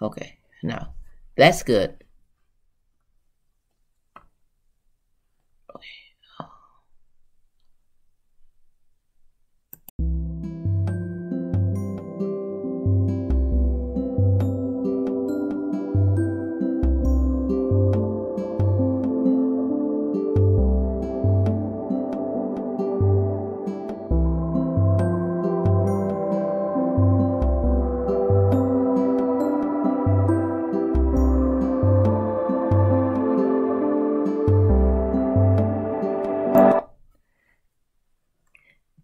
Okay, no, that's good.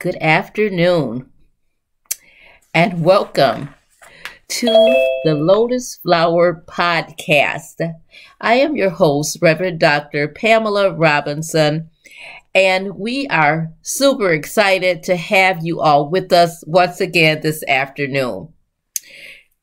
Good afternoon and welcome to the Lotus Flower Podcast. I am your host, Reverend Dr. Pamela Robinson, and we are super excited to have you all with us once again this afternoon.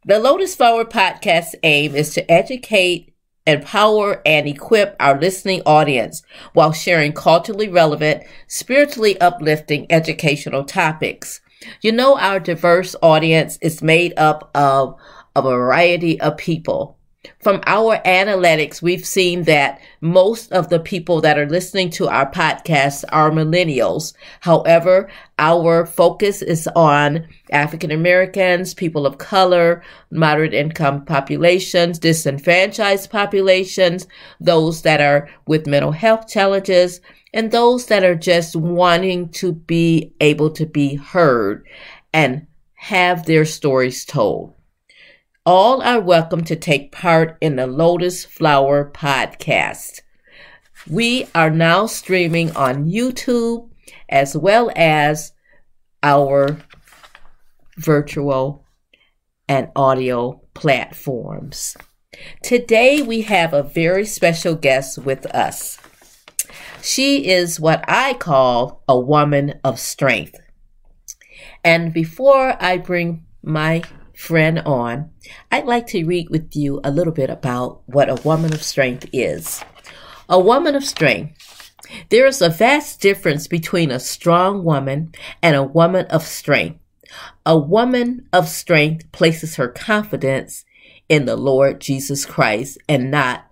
The Lotus Flower Podcast aim is to educate empower, and equip our listening audience while sharing culturally relevant, spiritually uplifting educational topics. You know, our diverse audience is made up of a variety of people. From our analytics, we've seen that most of the people that are listening to our podcast are millennials. However, our focus is on African Americans, people of color, moderate income populations, disenfranchised populations, those that are with mental health challenges, and those that are just wanting to be able to be heard and have their stories told. All are welcome to take part in the Lotus Flower podcast. We are now streaming on YouTube as well as our virtual and audio platforms. Today we have a very special guest with us. She is what I call a woman of strength. And before I bring my friend on, I'd like to read with you a little bit about what a woman of strength is. A woman of strength. There is a vast difference between a strong woman and a woman of strength. A woman of strength places her confidence in the Lord Jesus Christ and not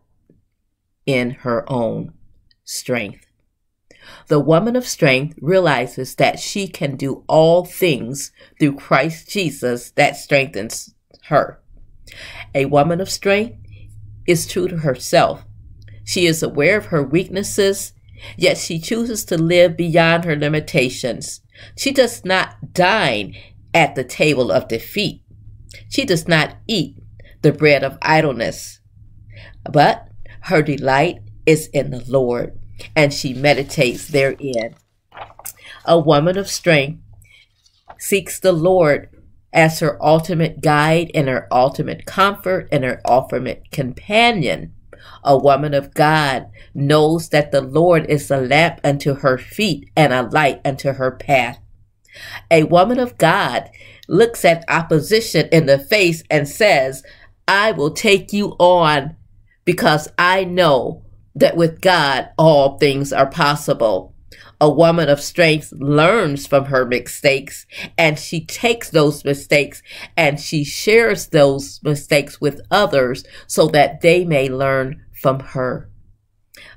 in her own strength. The woman of strength realizes that she can do all things through Christ Jesus that strengthens her. A woman of strength is true to herself. She is aware of her weaknesses, yet she chooses to live beyond her limitations. She does not dine at the table of defeat. She does not eat the bread of idleness, but her delight is in the Lord and she meditates therein. A woman of strength seeks the Lord as her ultimate guide and her ultimate comfort and her ultimate companion. A woman of God knows that the Lord is a lamp unto her feet and a light unto her path. A woman of God looks at opposition in the face and says, I will take you on because I know that with God all things are possible. A woman of strength learns from her mistakes and she takes those mistakes and she shares those mistakes with others so that they may learn from her.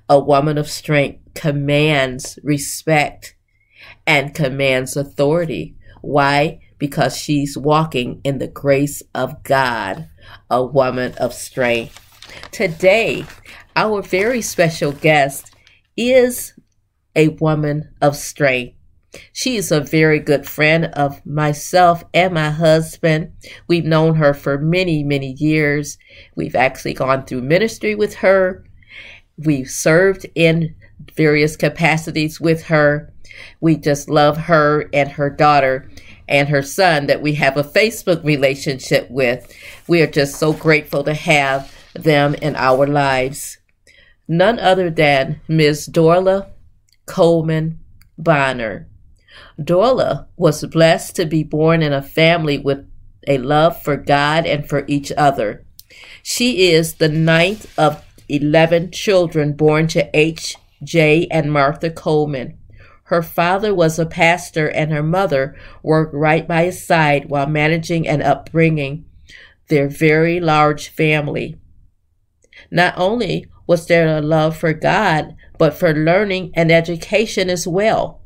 A woman of strength commands respect and commands authority. Why? Because she's walking in the grace of God, a woman of strength. Today, our very special guest is a woman of strength. She is a very good friend of myself and my husband. We've known her for many, many years. We've actually gone through ministry with her. We've served in various capacities with her. We just love her and her daughter and her son that we have a Facebook relationship with. We are just so grateful to have them in our lives none other than Miss Dorla Coleman Bonner. Dorla was blessed to be born in a family with a love for God and for each other. She is the ninth of 11 children born to H. J. and Martha Coleman. Her father was a pastor and her mother worked right by his side while managing and upbringing their very large family. Not only was there a love for God, but for learning and education as well.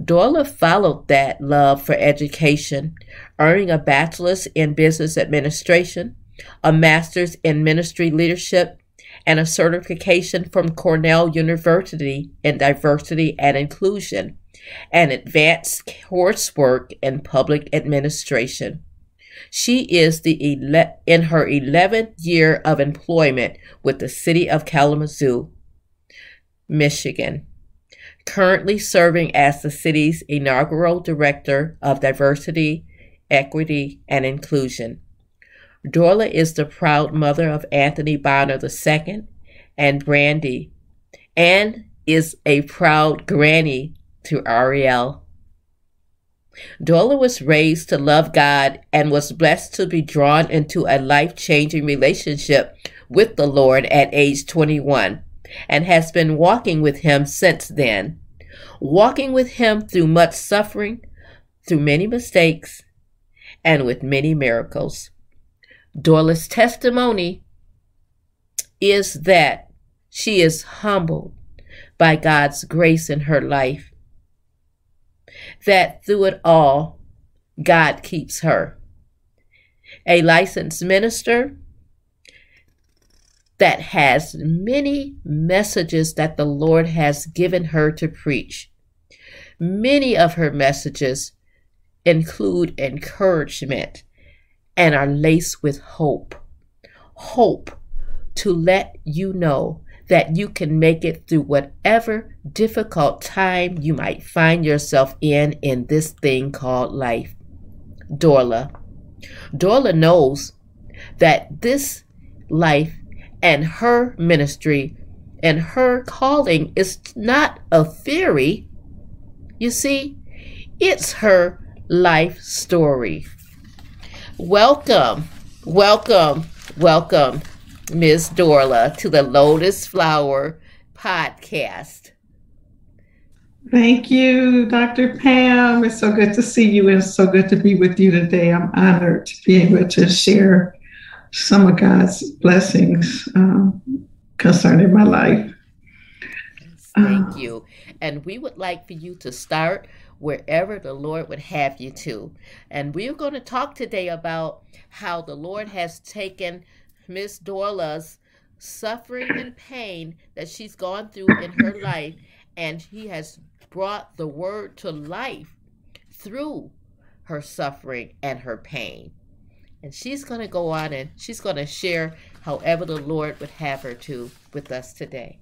Dorla followed that love for education, earning a bachelor's in business administration, a master's in ministry leadership, and a certification from Cornell University in diversity and inclusion, and advanced coursework in public administration. She is the ele- in her 11th year of employment with the city of Kalamazoo, Michigan, currently serving as the city's inaugural director of diversity, equity, and inclusion. Dorla is the proud mother of Anthony Bonner II and Brandy, and is a proud granny to Ariel. Dorla was raised to love God and was blessed to be drawn into a life changing relationship with the Lord at age 21 and has been walking with Him since then. Walking with Him through much suffering, through many mistakes, and with many miracles. Dorla's testimony is that she is humbled by God's grace in her life that through it all, God keeps her. A licensed minister that has many messages that the Lord has given her to preach. Many of her messages include encouragement and are laced with hope. Hope to let you know that you can make it through whatever difficult time you might find yourself in in this thing called life. Dorla. Dorla knows that this life and her ministry and her calling is not a theory. You see, it's her life story. Welcome, welcome, welcome Ms. Dorla, to the Lotus Flower podcast. Thank you, Dr. Pam. It's so good to see you and so good to be with you today. I'm honored to be able to share some of God's blessings um, concerning my life. Thank uh, you. And we would like for you to start wherever the Lord would have you to. And we're going to talk today about how the Lord has taken Miss Dorla's suffering and pain that she's gone through in her life, and he has brought the word to life through her suffering and her pain. And she's going to go on and she's going to share however the Lord would have her to with us today.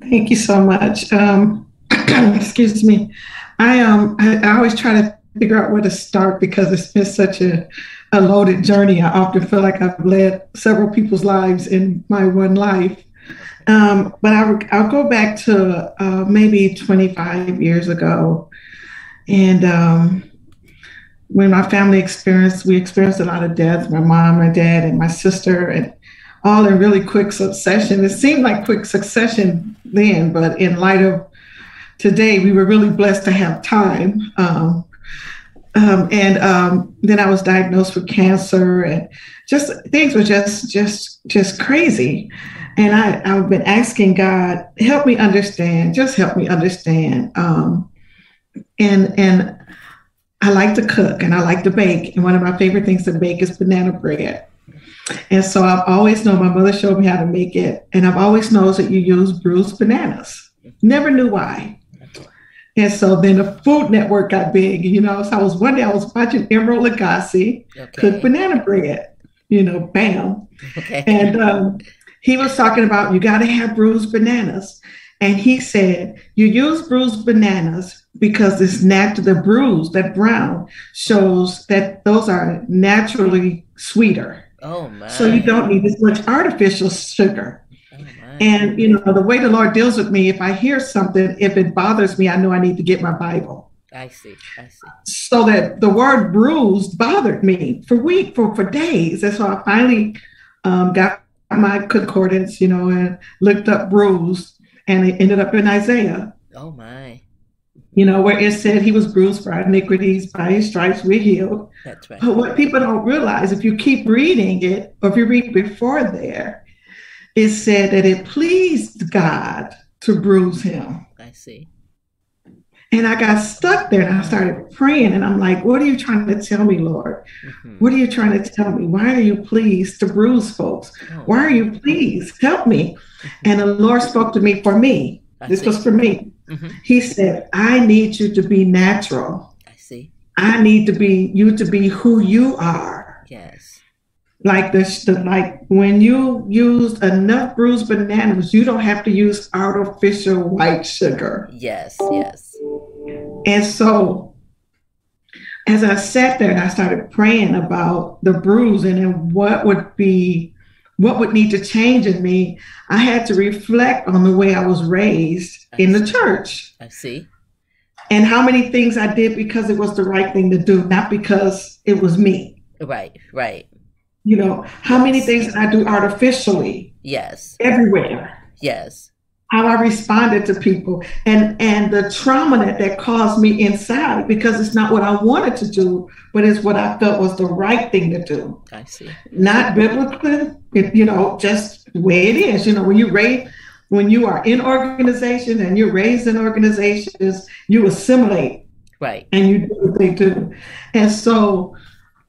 Thank you so much. Um, excuse me. I um I, I always try to figure out where to start because it's been such a a loaded journey. I often feel like I've led several people's lives in my one life. Um, but I, will go back to uh, maybe 25 years ago. And um, when my family experienced, we experienced a lot of death my mom, my dad, and my sister, and all in really quick succession. It seemed like quick succession then, but in light of today, we were really blessed to have time. Um, um, and um, then I was diagnosed with cancer, and just things were just just just crazy. And I I've been asking God, help me understand, just help me understand. Um, and and I like to cook and I like to bake, and one of my favorite things to bake is banana bread. And so I've always known my mother showed me how to make it, and I've always known that you use bruised bananas. Never knew why. And so then the Food Network got big, you know. So I was one day I was watching Emeril Lagasse okay. cook banana bread, you know, bam. Okay. And um, he was talking about you got to have bruised bananas. And he said, you use bruised bananas because it's natural, the bruise, that brown, shows that those are naturally sweeter. Oh, my. So you don't need as much artificial sugar. And you know, the way the Lord deals with me, if I hear something, if it bothers me, I know I need to get my Bible. I see. I see. So that the word bruised bothered me for week for for days. And so I finally um, got my concordance, you know, and looked up bruised and it ended up in Isaiah. Oh my. You know, where it said he was bruised for our iniquities, by his stripes we're healed. That's right. But what people don't realize, if you keep reading it, or if you read before there, it said that it pleased God to bruise him. I see. And I got stuck there and I started praying. And I'm like, what are you trying to tell me, Lord? Mhm. What are you trying to tell me? Why are you pleased to bruise folks? Oh, Why are you pleased? Help me. And the Lord spoke to me for me. I This see. was for me. Mhm. He said, I need you to be natural. I see. I need to be you to be who you are. Like this, the, like when you use enough bruised bananas, you don't have to use artificial white sugar. Yes. Yes. And so, as I sat there and I started praying about the bruising and what would be, what would need to change in me, I had to reflect on the way I was raised in the church I see. and how many things I did because it was the right thing to do, not because it was me. Right. Right. You know, how many things I do artificially Yes. everywhere? Yes. how I responded to people and and the trauma that that caused me inside because it's not what I wanted to do, but it's what I felt was the right thing to do. I see. Not biblically, you know, just the way it is. You know, when you raise, when you are in organization and you're raised in organizations, you assimilate Right. and you do what they do. And so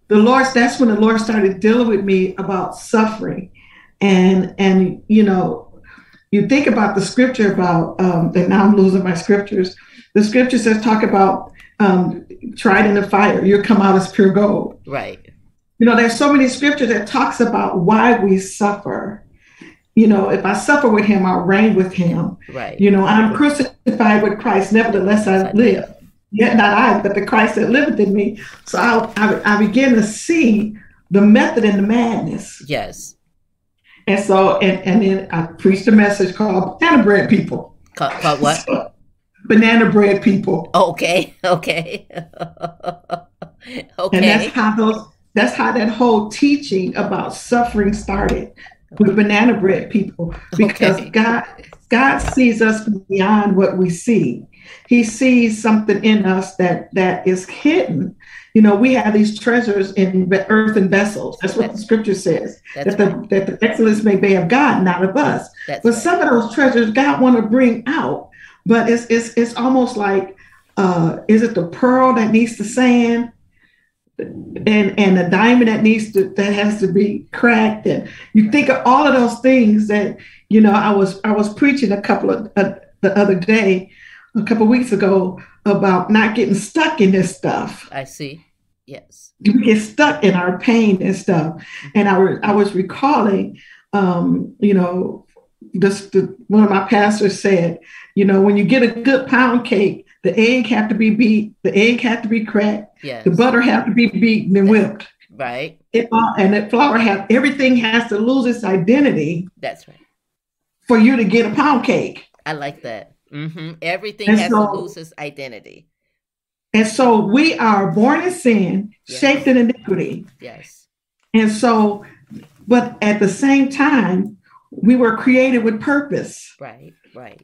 the Lord, that's when the Lord started dealing with me about suffering. And and you know, you think about the scripture about um and now I'm losing my scriptures. The scripture says talk about um tried in the fire, you'll come out as pure gold. Right. You know, there's so many scriptures that talks about why we suffer. You know, if I suffer with him, I'll reign with him. Right. You know, I'm crucified with Christ, nevertheless I live. Yet not I, but the Christ that liveth in me. So I, I, I begin to see the method and the madness. Yes. And so, and, and then I preached a message called Banana Bread People. Called, called what? So, banana Bread People. Okay. Okay. Okay. And that's how those, that's how that whole teaching about suffering started with banana bread people. Because Okay. God, God sees us beyond what we see. He sees something in us that that is hidden. You know, we have these treasures in the earthen vessels. That's what the scripture says. That the right. that the excellence may be of God, not of us. That's But right. some of those treasures God want to bring out, but it's it's it's almost like uh, is it the pearl that needs the sand, and and the diamond that needs to that has to be cracked, and you think of all of those things that you know. I was I was preaching a couple of uh, the other day, a couple weeks ago about not getting stuck in this stuff I see. Yes. we get stuck in our pain and stuff. And I, was I was recalling, um, you know, this the, one of my pastors said, you know, when you get a good pound cake, the egg have to be beat, the egg have to be cracked, Yes. the butter have to be beaten and whipped. Right. It all, and that flour have everything has to lose its identity That's right. for you to get a pound cake. I like that. Hmm Everything And has so- to lose its identity. And so we are born in sin, Yes. shaped in iniquity. Yes. And so, but at the same time, we were created with purpose. Right. Right.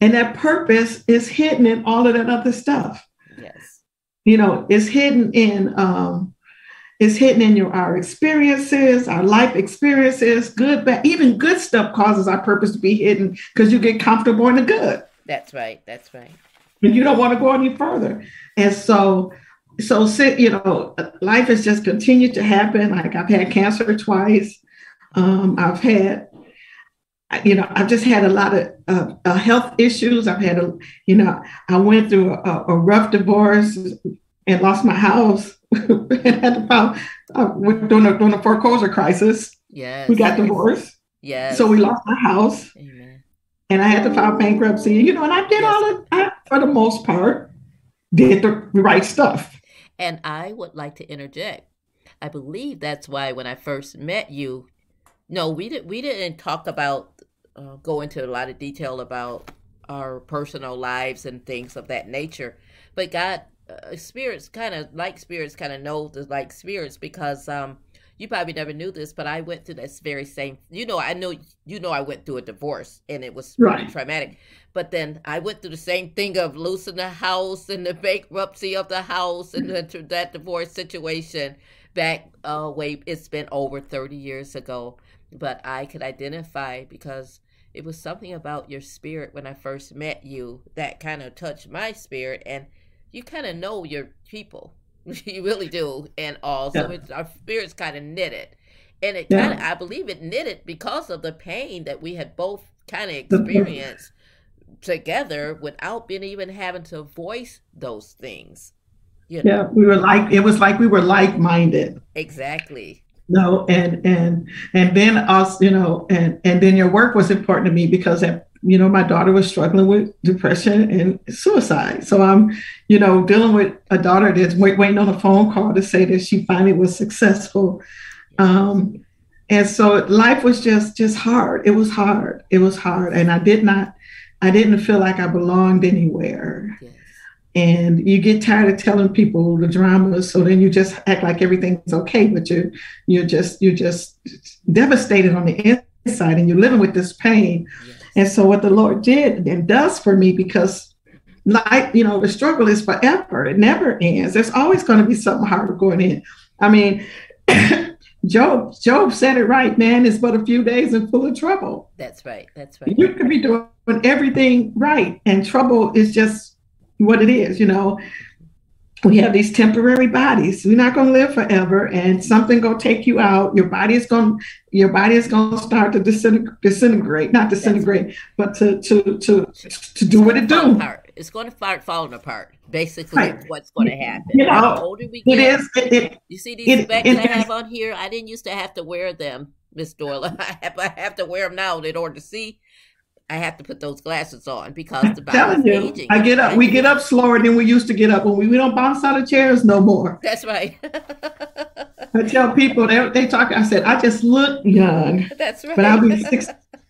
And that purpose is hidden in all of that other stuff. Yes. You know, it's hidden in um it's hidden in your our experiences, our life experiences, good, bad, even good stuff causes our purpose to be hidden because you get comfortable in the good That's right. That's right. and you don't want to go any further. And so, so sit, you know, life has just continued to happen. Like I've had cancer twice. Um, I've had, you know, I've just had a lot of uh, uh, health issues. I've had, a, you know, I went through a, a rough divorce and lost my house. had to file uh, during, a, during a foreclosure crisis. Yes. We got divorced, Yes. so we lost our house Amen. and I had to file bankruptcy. You know, and I did Yes. all of I, for the most part, did the right stuff. And I would like to interject. I believe that's why when I first met you, no, we did we didn't talk about uh, go into a lot of detail about our personal lives and things of that nature. But God, uh, spirits kind of like spirits kind of know the like spirits because um you probably never knew this, but I went through this very same. You know, I know you know I went through a divorce and it was right. traumatic. But then I went through the same thing of losing the house and the bankruptcy of the house and the, that divorce situation back uh way it's been over 30 years ago but I could identify because it was something about your spirit when I first met you that kind of touched my spirit and you kind of know your people you really do and all so yeah. our spirits kind of knitted and it kind of yeah. I believe it knitted because of the pain that we had both kind of experienced together without being even having to voice those things you know? yeah we were like it was like we were like-minded exactly no and and and then us you know and and then your work was important to me because at, you know my daughter was struggling with depression and suicide. So i'm you know dealing with a daughter that's wait, waiting on a phone call to say that she finally was successful. Um and so life was just just hard. It was hard. It was hard. And i did not i didn't feel like i belonged anywhere. Yes. And you get tired of telling people the drama so then you just act like everything's okay but you're you're just you're just devastated on the inside and you're living with this pain. Yes. And so what the lord did and does for me because like you know the struggle is forever. It never ends. There's always going to be something hard going in. I mean job job said it right man it's but a few days and full of trouble. That's right that's right. You could be doing everything right and trouble is just what it is, you know. We have these temporary bodies. We're not going to live forever, and something going to take you out. Your body is going, your body is going to start to disintegrate, disintegrate not disintegrate, but to to to to do what it do. Apart. It's going to start falling apart. Basically, right. what's going to happen. You know, the older we get, it is. It, it, you see these it, specs I have on here. I didn't used to have to wear them, Miss Dorla. I have, I have to wear them now in order to see I have to put those glasses on because the body's aging. I get up. We get up slower than we used to get up. When we, we don't bounce out of chairs no more. That's right. I tell people they they talk. I said I just look young. That's right. But I'll be six.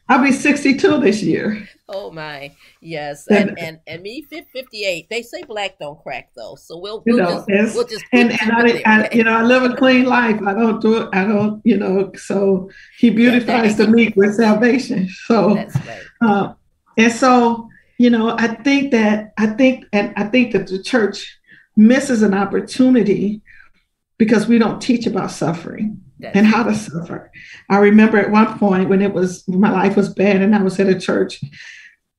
I'll be 62 this year. Oh my, yes, and and, and me 58. They say black don't crack though, so we'll we'll you know, just we'll just and, and I, I, you know I live a clean life. I don't do it. I don't you know. So He beautifies the meek with salvation. So that's right. Uh, and so you know I think that I think and I think that the church misses an opportunity because we don't teach about suffering and how to suffer. I remember at one point when it was my life was bad and I was at a church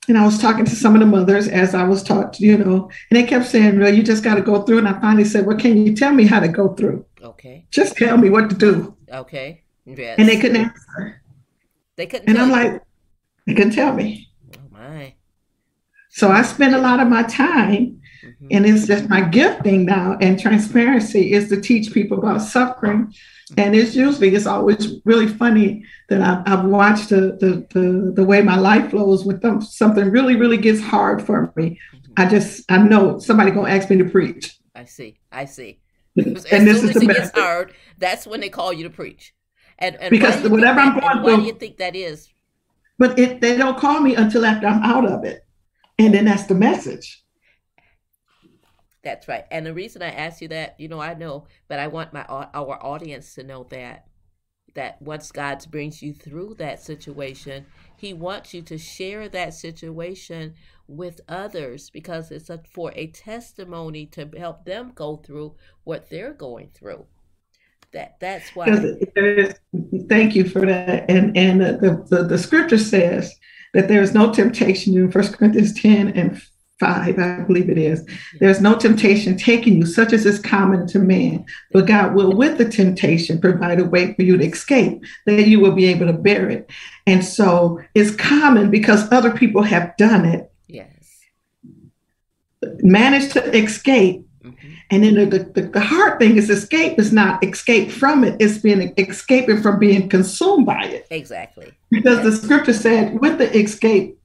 and I was talking to some of the mothers as I was taught, you know, and they kept saying, Well, you just got to go through. And I finally said, Well, can you tell me how to go through? Okay. Just tell me what to do. Okay. Yes. And they couldn't answer. They couldn't. And I'm you. like, they couldn't tell me. Oh my. So I spent a lot of my time, mm-hmm. and it's just my gifting now and transparency is to teach people about suffering and it's usually it's always really funny that I've, I've watched the, the, the the way my life flows with them. Something really really gets hard for me. I just I know somebody gonna ask me to preach. I see. I see. As and this is the it gets hard, that's when they call you to preach. And, and because whatever I'm going through, why do you think that is? But it, they don't call me until after I'm out of it, and then that's the message. That's right. And the reason I ask you that, you know, I know, but I want my our audience to know that that once God brings you through that situation, He wants you to share that situation with others because it's a, for a testimony to help them go through what they're going through. That that's why. Thank you for that. And and the, the the scripture says that there is no temptation in First Corinthians ten and 5, I believe it is. There's no temptation taking you, such as is common to man. But God will, with the temptation, provide a way for you to escape, that you will be able to bear it. And so it's common because other people have done it. Yes. Managed to escape. Mm-hmm. And then the, the, the hard thing is escape is not escape from it, it's being escaping from being consumed by it. Exactly. Because yes. the scripture said, with the escape,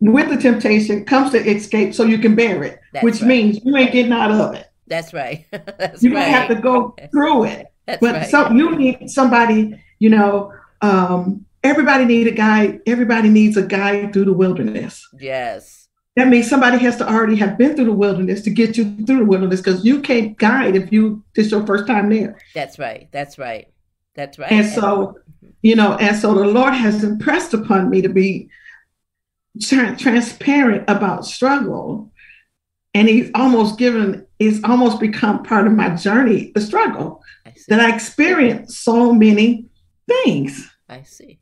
with the temptation comes the escape so you can bear it, That's which right. means you ain't getting out of it. That's right. That's you right. have to go through it. That's but right. some you need somebody, you know, um, everybody need a guide. Everybody needs a guide through the wilderness. Yes. That means somebody has to already have been through the wilderness to get you through the wilderness because you can't guide if you this your first time there. That's right. That's right. That's right. And so, you know, and so the Lord has impressed upon me to be tra- transparent about struggle. And he's almost given, it's almost become part of my journey, the struggle I that I experience so many things. I see.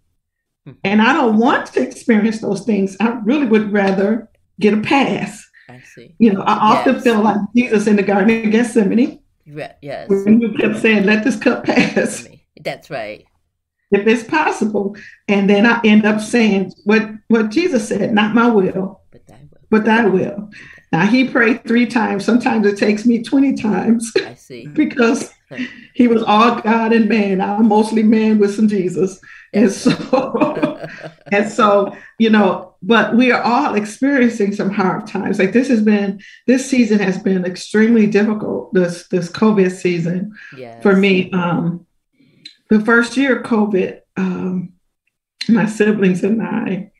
Mm-hmm. And I don't want to experience those things. I really would rather get a pass. I see. You know, I often Yes. feel like Jesus in the Garden of Gethsemane Re- Yes. when he kept saying, Let this cup pass. That's right. If it's possible. And then I end up saying what, what Jesus said, not my will, But thy will. but thy will. Now he prayed three times. Sometimes it takes me 20 times I see. because he was all God and man. I'm mostly man with some Jesus. And so and so, you know, but we are all experiencing some hard times. Like this has been this season has been extremely difficult, this this COVID season yes. for me. Um, the first year of COVID, um, my siblings and I,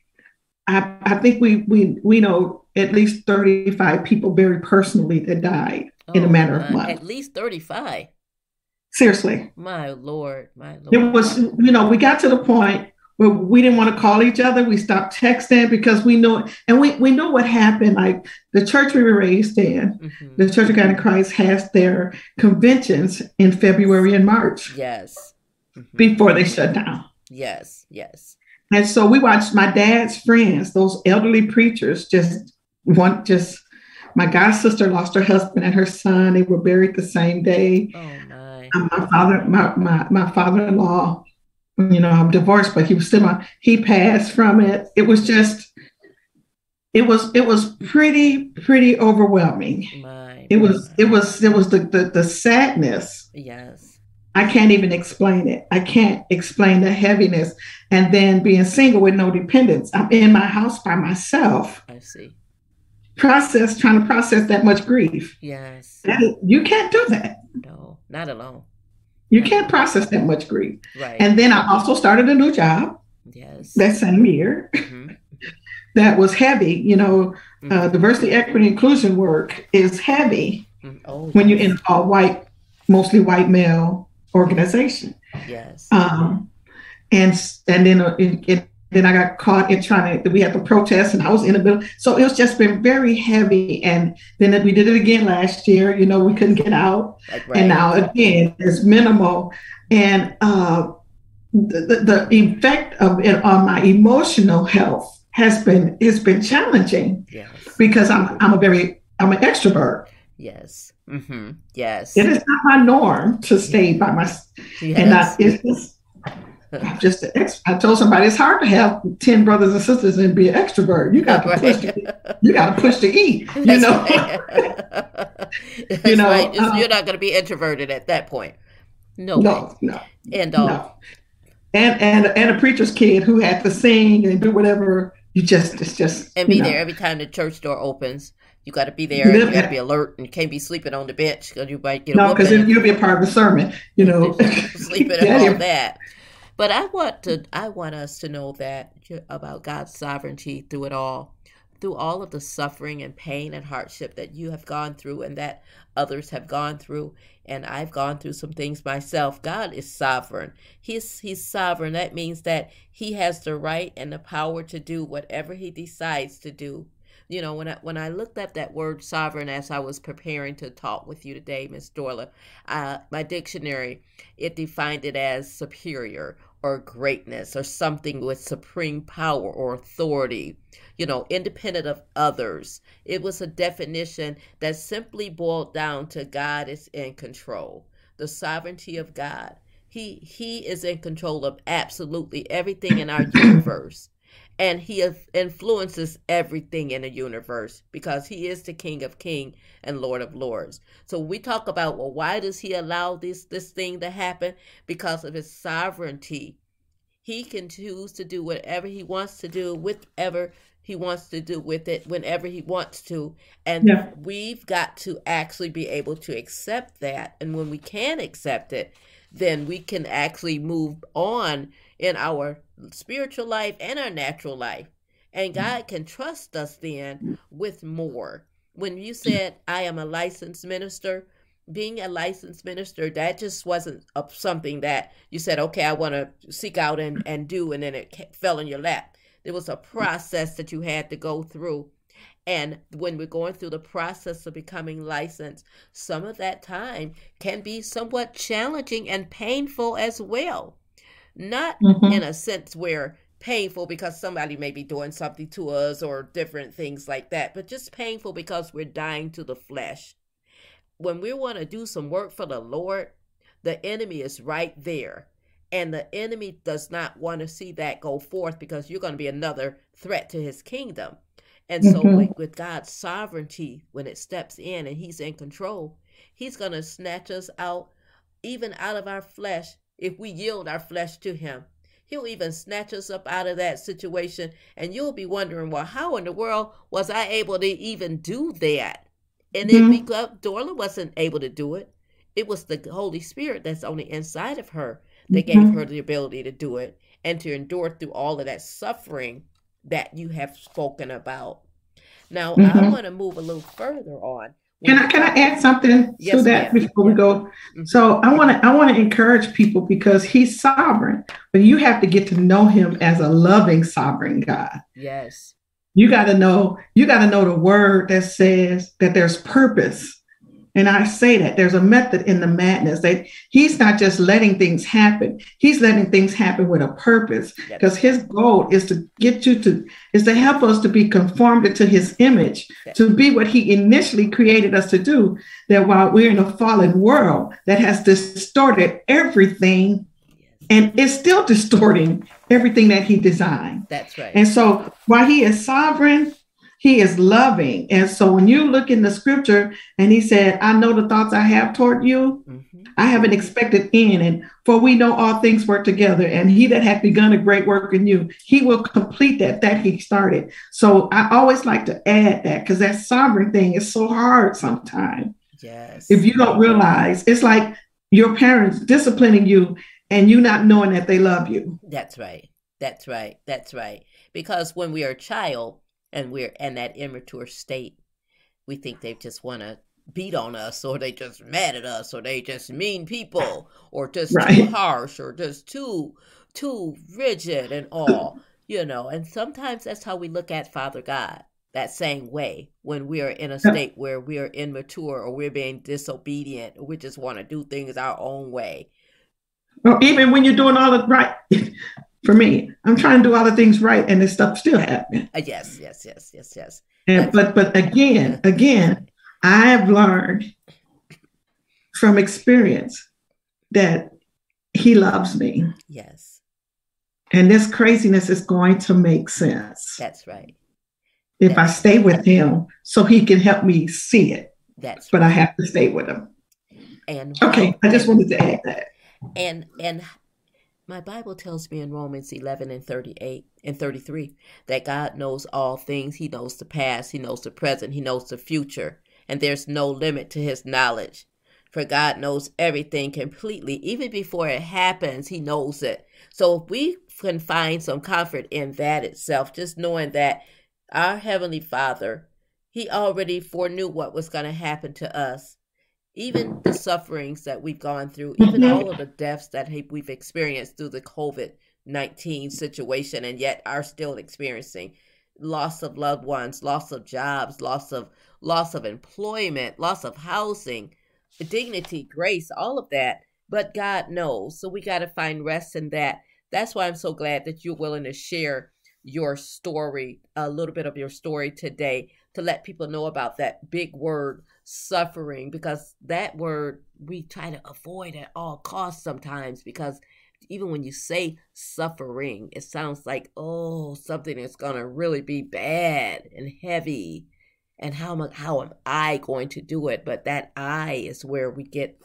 I, I think we we we know at least 35 people very personally that died. in a Oh, matter of months. At least 35. Seriously. My Lord. My Lord. It was, you know, we got to the point where we didn't want to call each other. We stopped texting because we know and we, we know what happened. Like the church we were raised in, Mhm. the Church of God in Christ has their conventions in February and March Yes. Mhm. before they shut down. Yes. Yes. And so we watched my dad's friends, those elderly preachers, just one just my god sister lost her husband and her son. They were buried the same day. Oh my. Um, my father, my my, my father-in-law, you know, I'm divorced, but he was still my he passed from it. It was just it was it was pretty, pretty overwhelming. My. It was it was it was the the, the sadness. Yes. I can't even explain it. I can't explain the heaviness. And then being single with no dependents. I'm in my house by myself, I see. process, trying to process that much grief. Yes. That you can't do that. No, not alone. You can't process that much grief. Right. And then I also started a new job yes. that same year Mhm. that was heavy. You know, uh, Mhm. diversity, equity, inclusion work is heavy Mhm. Oh, when you're in white, mostly white male organization. yes. Um, and and then uh, it, it, then I got caught in trying to. We had the protest, and I was in the middle. So it's just been very heavy. And then we did it again last year. You know, we couldn't get out, Like, right. and now again it's minimal. And uh, the, the the effect of it on my emotional health has been has been challenging yes. because I'm I'm a very I'm an extrovert. Yes. Mm-hmm. Yes. It is not my norm to stay by my and I, it's just I'm just an ex- I told somebody it's hard to have ten brothers and sisters and be an extrovert. You got to push. To, you got to push to eat. You That's know. right. you know, right. um, you're not going to be introverted at that point. No. no, way. no, And all. no. And and and a preacher's kid who had to sing and do whatever. You just it's just And be you know. there every time the church door opens. You got to be there. and You got to be alert, and you can't be sleeping on the bench because you might get a No, because you'll be a part of the sermon. You know. sleeping and all that. But I want to I want us to know that about God's sovereignty through it all. Through all of the suffering and pain and hardship that you have gone through and that others have gone through and I've gone through some things myself. God is sovereign. He's he's sovereign. That means that he has the right and the power to do whatever he decides to do. You know, when I when I looked up that word sovereign as I was preparing to talk with you today, Miss Dorla, uh, my dictionary it defined it as superior or greatness or something with supreme power or authority, you know, independent of others. It was a definition that simply boiled down to God is in control, the sovereignty of God. He he is in control of absolutely everything in our universe. And he influences everything in the universe because he is the King of King and Lord of Lords. So we talk about well, why does he allow this this thing to happen? Because of his sovereignty. He can choose to do whatever he wants to do, whatever he wants to do with it, whenever he wants to. And Yeah. we've got to actually be able to accept that. And when we can accept it, then we can actually move on in our spiritual life and our natural life. And mm-hmm. God can trust us then mm-hmm. with more. When you said, I am a licensed minister, being a licensed minister, that just wasn't a, something that you said, okay, I want to seek out and, and do, and then it fell in your lap. There was a process that you had to go through. And when we're going through the process of becoming licensed, some of that time can be somewhat challenging and painful as well. Not mm-hmm. in a sense where painful because somebody may be doing something to us or different things like that, but just painful because we're dying to the flesh. When we want to do some work for the Lord, the enemy is right there. And the enemy does not want to see that go forth because you're going to be another threat to his kingdom. And so, mm-hmm. with, with God's sovereignty, when it steps in and he's in control, he's going to snatch us out, even out of our flesh, if we yield our flesh to him He'll even snatch us up out of that situation. And you'll be wondering, well, how in the world was I able to even do that? And mm-hmm. then because Dorla wasn't able to do it, it was the Holy Spirit that's on the inside of her that mm-hmm. gave her the ability to do it and to endure through all of that suffering that you have spoken about. Now, mm-hmm. I want to move a little further on can I can I add something yes, to that ma'am. before we go? Mm-hmm. So I want to I want to encourage people because he's sovereign, but you have to get to know him as a loving sovereign God. Yes. You got to know you got to know the word that says that there's purpose and I say that there's a method in the madness that he's not just letting things happen. He's letting things happen with a purpose because his goal is to get you to, is to help us to be conformed to his image, to be what he initially created us to do. That while we're in a fallen world that has distorted everything and is still distorting everything that he designed. That's right. And so while he is sovereign, he is loving. And so when you look in the scripture and he said, I know the thoughts I have toward you, mm-hmm. I have an expected end. And for we know all things work together. And he that hath begun a great work in you, he will complete that that he started. So I always like to add that because that sovereign thing is so hard sometimes. Yes. If you don't realize, it's like your parents disciplining you and you not knowing that they love you. That's right. That's right. That's right. Because when we are a child, and we're in that immature state we think they just want to beat on us or they just mad at us or they just mean people or just right. too harsh or just too too rigid and all you know? And sometimes that's how we look at father god that same way. When we are in a state where we are immature or we're being disobedient or we just want to do things our own way. Well even when you're doing all the right for me. I'm trying to do all the things right, and this stuff still happening. Uh, yes, yes, yes, yes, yes. And, but but again, again, I have learned from experience that He loves me. Yes. And this craziness is going to make sense. That's right. If That's I stay with Him, so He can help me see it. That's but right. I have to stay with Him. And okay, I just wanted to add that. And and my Bible tells me in Romans 11 and 38 and 33 that God knows all things. He knows the past, He knows the present, He knows the future, and there's no limit to His knowledge. For God knows everything completely. Even before it happens, He knows it. So if we can find some comfort in that itself, just knowing that our Heavenly Father, He already foreknew what was going to happen to us even the sufferings that we've gone through, even mm-hmm. all of the deaths that we've experienced through the COVID 19 situation and yet are still experiencing loss of loved ones, loss of jobs, loss of loss of employment, loss of housing, dignity, grace, all of that. But God knows. So we got to find rest in that. That's why I'm so glad that you're willing to share your story, a little bit of your story today to let people know about that big word suffering because that word we try to avoid at all costs sometimes because even when you say suffering it sounds like oh something that's going to really be bad and heavy. And how am how am I going to do it? But that I is where we get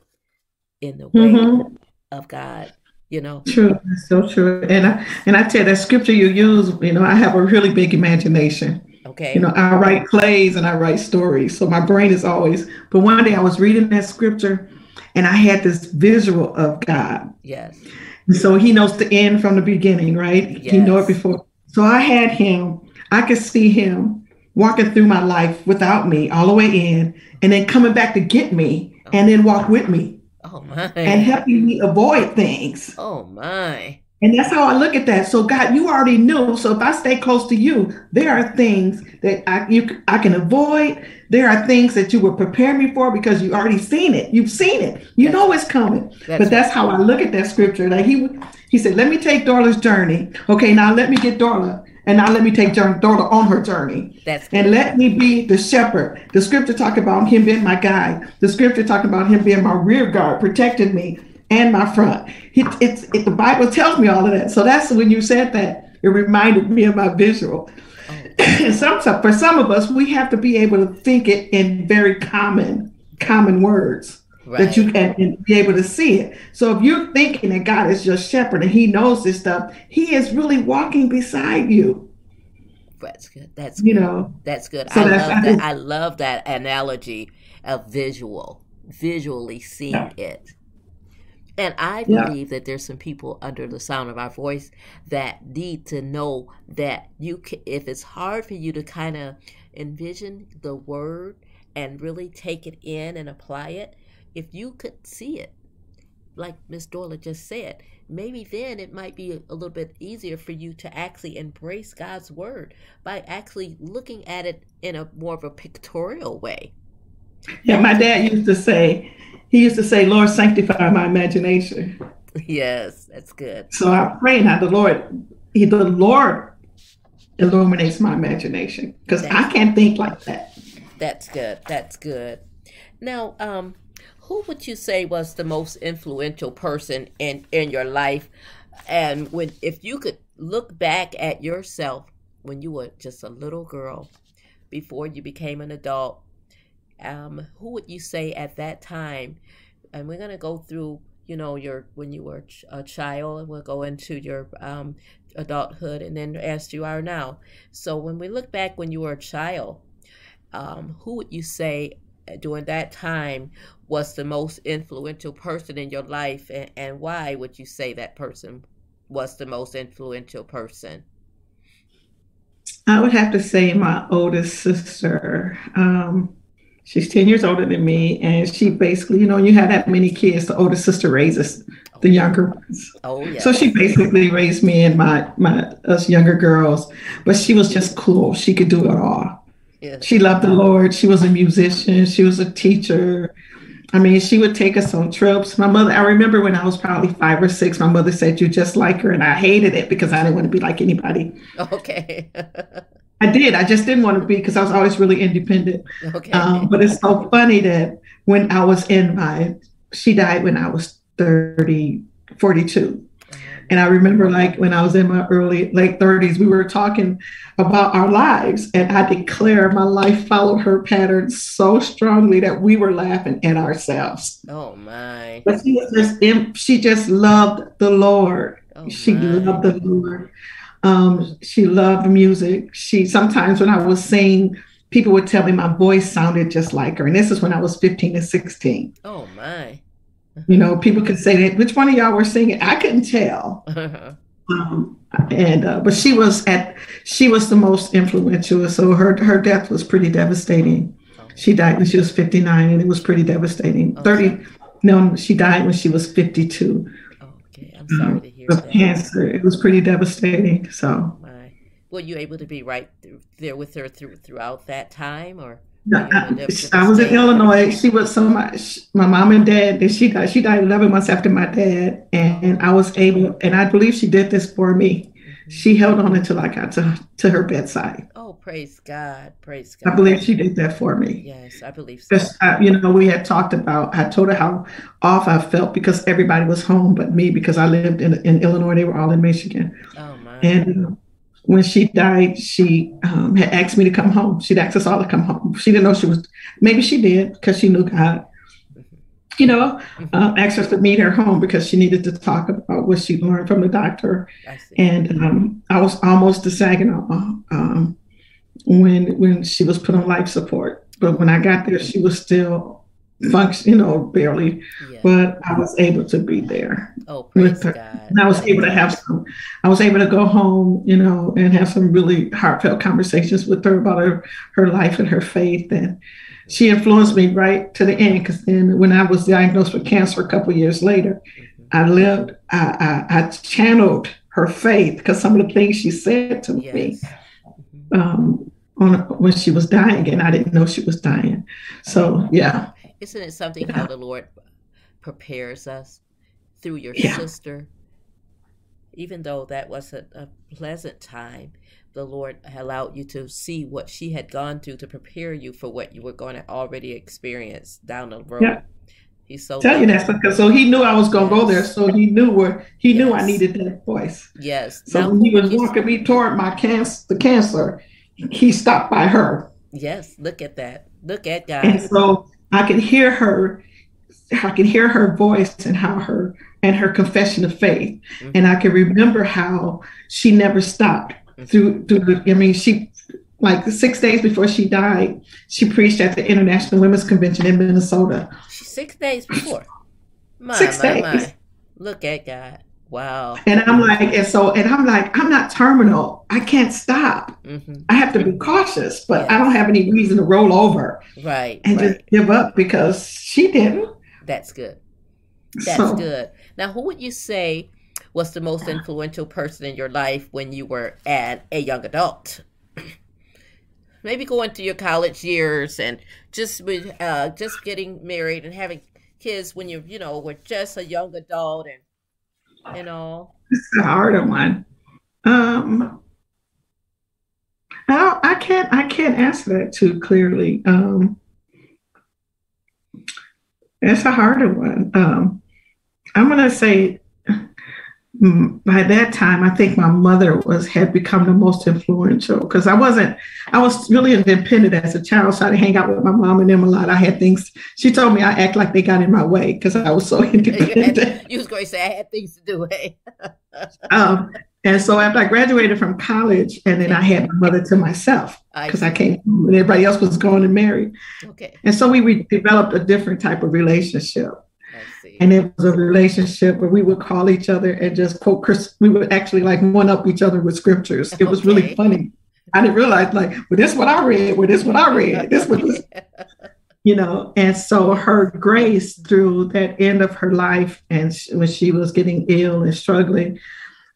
in the way mm-hmm. of God you know? True. So true. And I and I tell that scripture you use you know I have a really big imagination Okay. You know, I write plays and I write stories. So my brain is always, but one day I was reading that scripture and I had this visual of God. Yes. And so he knows the end from the beginning, right? Yes. He know it before. So I had him, I could see him walking through my life without me all the way in and then coming back to get me and then walk with me Oh my. and helping me avoid things. oh my. And that's how I look at that. So God, you already knew. So if I stay close to you, there are things that I you I can avoid. There are things that you were preparing me for because you already seen it. You've seen it. You know it's coming. That's but that's how I look at that scripture. Like he he said, "Let me take Darla's journey. Okay, now let me get Darla." and now let me take Darla on her journey." That's And let me be the shepherd. The scripture talk about him being my guide. The scripture talk about him being my rear guard, protecting me and my front. It, it's it, the Bible tells me all of that. So that's when you said that, it reminded me of my visual. Oh. And some for some of us, we have to be able to think it in very common common words that you can be able to see it. So if you're thinking that God is your shepherd and He knows this stuff, He is really walking beside you. That's good. That's You good. know. That's good. So I that's- love I that. I love that analogy of visual, visually seeing Yeah. it. And I Yeah. believe that there's some people under the sound of our voice that need to know that you can, if it's hard for you to kind of envision the word and really take it in and apply it, if you could see it, like Miss Dorla just said, maybe then it might be a little bit easier for you to actually embrace God's word by actually looking at it in a more of a pictorial way. Yeah, my dad used to say, he used to say, Lord, sanctify my imagination. yes, that's good. So I pray now the Lord, he, the Lord illuminates my imagination because I can't think like that. That's good. That's good. Now, um, who would you say was the most influential person in in your life? And when if you could look back at yourself when you were just a little girl before you became an adult, um, who would you say at that time? And we're gonna go through, you know, your when you were a child, and we'll go into your um, adulthood, and then as you are now. So when we look back when you were a child, um, who would you say uh, during that time was the most influential person in your life, and, and why would you say that person was the most influential person? I would have to say my oldest sister. Um, she's 10 years older than me, and she basically, you know, you have that many kids, the older sister raises the oh, younger ones. Oh yeah. So she basically raised me and my my us younger girls, but she was just cool. She could do it all. yeah. She loved the Lord. She was a musician. She was a teacher. I mean, she would take us on trips. My mother, I remember when I was probably five or six, my mother said, You're just like her. And I hated it because I didn't want to be like anybody. Okay. I did. I just didn't want to be because I was always really independent. okay. Um, but it's so funny that when I was in my, she died when I was 30, 42. And I remember like when I was in my early, late 30s, we were talking about our lives. And I declare my life followed her pattern so strongly that we were laughing at ourselves. oh my. But she was just, she just loved the Lord. Oh, She my. loved the Lord. Um, she loved music. She sometimes when I was singing, people would tell me my voice sounded just like her. And this is when I was 15 and 16. Oh my. You know, people could say that which one of y'all were singing. I couldn't tell. Um, and uh, but she was at she was the most influential. So her her death was pretty devastating. She died when she was 59, and it was pretty devastating. 30. No, she died when she was 52 okay. I'm sorry to cancer. It was pretty devastating. So My. Were you able to be right there with her through throughout that time, or? No, were you in a I, I was in? Illinois. She was so much. My mom and dad. Then she died. She died 11 months after my dad, and I was able. And I believe she did this for me. Mm-hmm. She held on until I got to to her bedside. Oh, praise God! Praise God! I believe she did that for me. Yes, I believe so. Just, uh, you know, we had talked about. I told her how off I felt because everybody was home but me because I lived in in Illinois. They were all in Michigan. Oh my. And uh, when she died, she um, had asked me to come home. She'd asked us all to come home. She didn't know she was. Maybe she did because she knew God. You know, uh, asked us to meet her home because she needed to talk about what she learned from the doctor. I. And um, I was almost to Saginaw um, when when she was put on life support. But when I got there, she was still function, you know, barely. yeah. But I was able to be there. oh, praise her. God! And I was able to have some, I was able to go home, you know, and have some really heartfelt conversations with her about her, her life and her faith. And she influenced me right to the end because then when I was diagnosed with cancer a couple years later, mm-hmm. I lived, I, I, I, channeled her faith because some of the things she said to yes. me mm-hmm. um, on when she was dying, and I didn't know she was dying. So yeah, isn't it something yeah. how the Lord prepares us through your yeah. sister? Even though that wasn't a pleasant time, the Lord allowed you to see what she had gone through to prepare you for what you were going to already experience down the road. Yeah. He's so tell you that because so he knew I was gonna yes. go there, so he knew where he yes. knew I needed that voice. Yes. So now, when he was walking me toward my cancer, the cancer, he stopped by her. Yes, look at that. Look at God. And so I could hear her, I could hear her voice and how her and her confession of faith, mm-hmm. and I can remember how she never stopped through through the, I mean she like six days before she died, she preached at the International Women's Convention in Minnesota. Six days before. My, six my, days. My. Look at God. Wow. And I'm like, and so, and I'm like, I'm not terminal. I can't stop. Mm-hmm. I have to be cautious, but yes. I don't have any reason to roll over. Right. And right. just give up because she didn't. That's good. That's so, good. Now, who would you say was the most influential person in your life when you were at a young adult? Maybe going through your college years and just uh, just getting married and having kids when you you know were just a young adult and you know. It's a harder one. Um, I, I can't I can't answer that too clearly. Um, it's a harder one. Um, I'm gonna say by that time, I think my mother was had become the most influential because I wasn't. I was really independent as a child, so I hang out with my mom and them a lot. I had things. She told me I act like they got in my way because I was so independent. you was going to say I had things to do. Hey. um, and so after I graduated from college, and then I had my mother to myself because I, I, came and everybody else was going and married. Okay. And so we, we developed a different type of relationship. And it was a relationship where we would call each other and just quote Chris. We would actually like one up each other with scriptures. It was okay. really funny. I didn't realize like, well, this is what I read. Well, this is what I read. This was, you know. And so her grace through that end of her life, and when she was getting ill and struggling,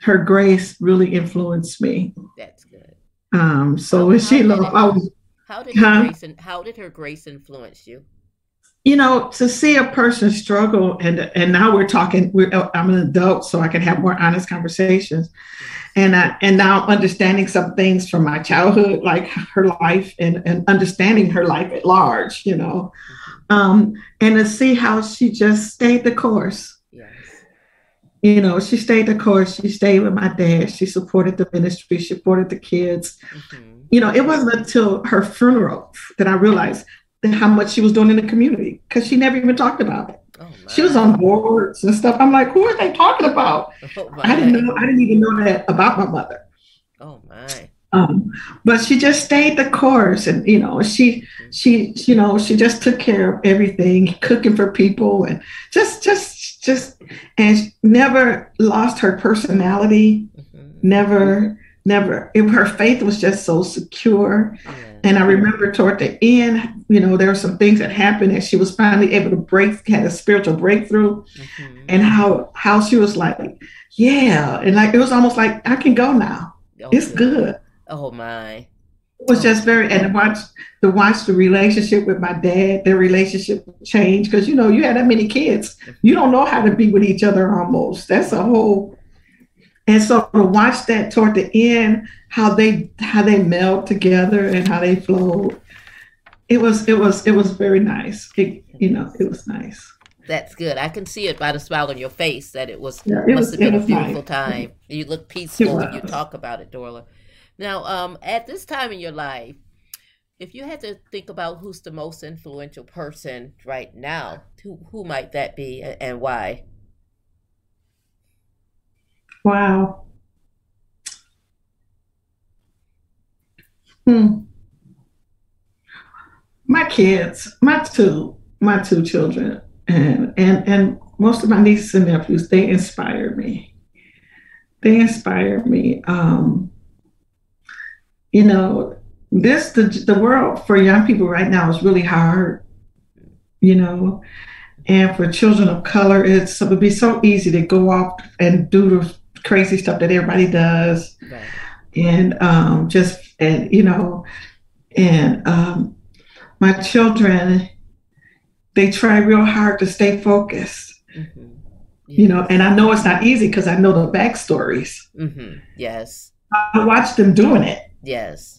her grace really influenced me. That's good. Um. So when she loved, I was. How did her grace? How did her grace influence you? You know to see a person struggle and and now we're talking we're, i'm an adult so i can have more honest conversations and I, and now understanding some things from my childhood like her life and, and understanding her life at large you know um, and to see how she just stayed the course yes. you know she stayed the course she stayed with my dad she supported the ministry she supported the kids mm-hmm. you know it wasn't until her funeral that i realized how much she was doing in the community because she never even talked about it. Oh, she was on boards and stuff. I'm like, who are they talking about? Oh, I didn't know. I didn't even know that about my mother. Oh my. Um, but she just stayed the course, and you know, she mm-hmm. she you know she just took care of everything, cooking for people, and just just just and never lost her personality. Mm-hmm. Never never. It, her faith was just so secure. Yeah and I remember toward the end, you know, there were some things that happened and she was finally able to break, had a spiritual breakthrough, mm-hmm. and how how she was like, yeah, and like it was almost like I can go now. Oh, it's good. good. Oh my. It was just very and to watch to watch the relationship with my dad, their relationship change because you know you had that many kids, you don't know how to be with each other almost. That's a whole and so to watch that toward the end, how they how they meld together and how they flowed, it was it was it was very nice. It, you know, it was nice. That's good. I can see it by the smile on your face that it was yeah, it must was, have been a beautiful nice. time. You look peaceful when you talk about it, Dorla. Now, um, at this time in your life, if you had to think about who's the most influential person right now, who who might that be and why? Wow. Hmm. My kids, my two, my two children, and and and most of my nieces and nephews, they inspire me. They inspire me. Um, you know, this the the world for young people right now is really hard, you know, and for children of color, it's it would be so easy to go off and do the crazy stuff that everybody does, right. and um, just and you know, and um, my children, they try real hard to stay focused. Mm-hmm. Yes. You know, and I know it's not easy because I know the backstories. Mm-hmm. Yes. I watch them doing it. Yes.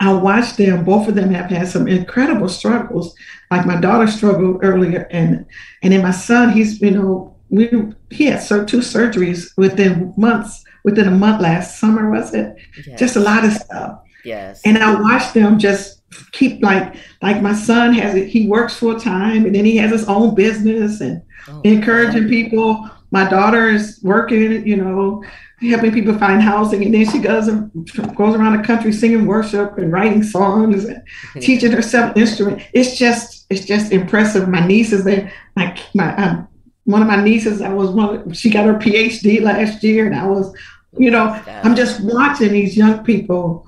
I watched them. Both of them have had some incredible struggles. Like my daughter struggled earlier, and and then my son, he's you know we he had two surgeries within months. Within a month last summer, was it? Yes. Just a lot of stuff. Yes. And I watched them just keep like like my son has it. He works full time, and then he has his own business and oh, encouraging God. people. My daughter is working, you know, helping people find housing, and then she goes and goes around the country singing worship and writing songs and teaching herself instrument. It's just it's just impressive. My nieces, they my my um, one of my nieces, I was one. She got her PhD last year, and I was, you know, I'm just watching these young people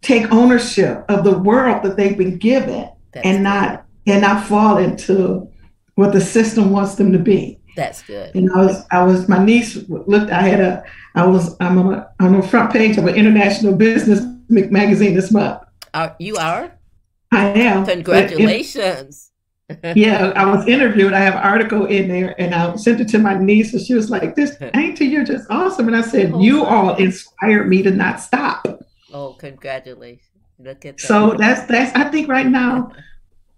take ownership of the world that they've been given, That's and not and not fall into what the system wants them to be. That's good. And I was, I was, my niece looked, I had a, I was, I'm on, a, on the front page of an international business magazine this month. Uh, you are? I am. Congratulations. Yeah, I was interviewed. I have an article in there and I sent it to my niece and she was like, this auntie, you're just awesome. And I said, oh, you all inspired me to not stop. Oh, congratulations. Look at that. So that's, that's, I think right now,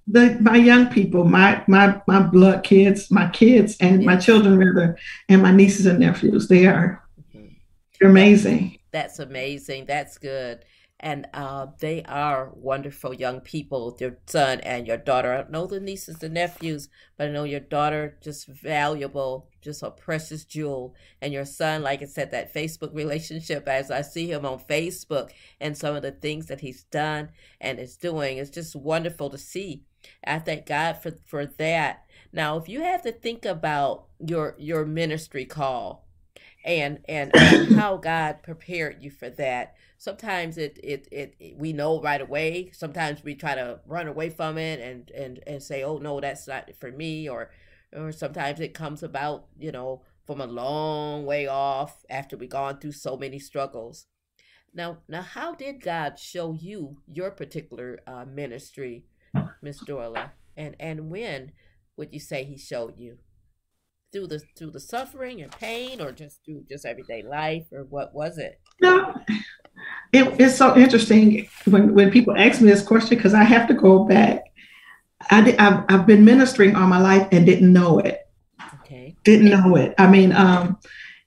the my young people, my my my blood kids, my kids and my children rather, and my nieces and nephews. They are mm-hmm. they're amazing. That's amazing. That's good. And uh, they are wonderful young people. Your son and your daughter. I know the nieces and nephews, but I know your daughter just valuable, just a precious jewel. And your son, like I said, that Facebook relationship. As I see him on Facebook and some of the things that he's done and is doing, it's just wonderful to see I thank God for for that. Now, if you have to think about your your ministry call and and how God prepared you for that, sometimes it, it it it we know right away. Sometimes we try to run away from it and and and say, "Oh no, that's not for me," or or sometimes it comes about, you know, from a long way off after we've gone through so many struggles. Now, now, how did God show you your particular uh, ministry Miss Dorla? And and when would you say he showed you? Through the through the suffering and pain or just through just everyday life or what was it? No. It, it's so interesting when, when people ask me this question because I have to go back. I did, I've, I've been ministering all my life and didn't know it. Okay. Didn't know it. I mean, um,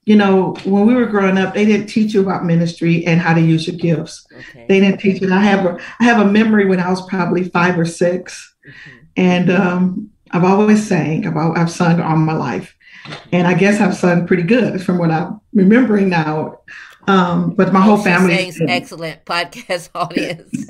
you know, when we were growing up, they didn't teach you about ministry and how to use your gifts. Okay. They didn't teach it. I have a I have a memory when I was probably five or 6 mm-hmm. and um, I've always sang. I've I've sung all my life, mm-hmm. and I guess I've sung pretty good from what I'm remembering now. Um, but my whole family sings excellent podcast audience.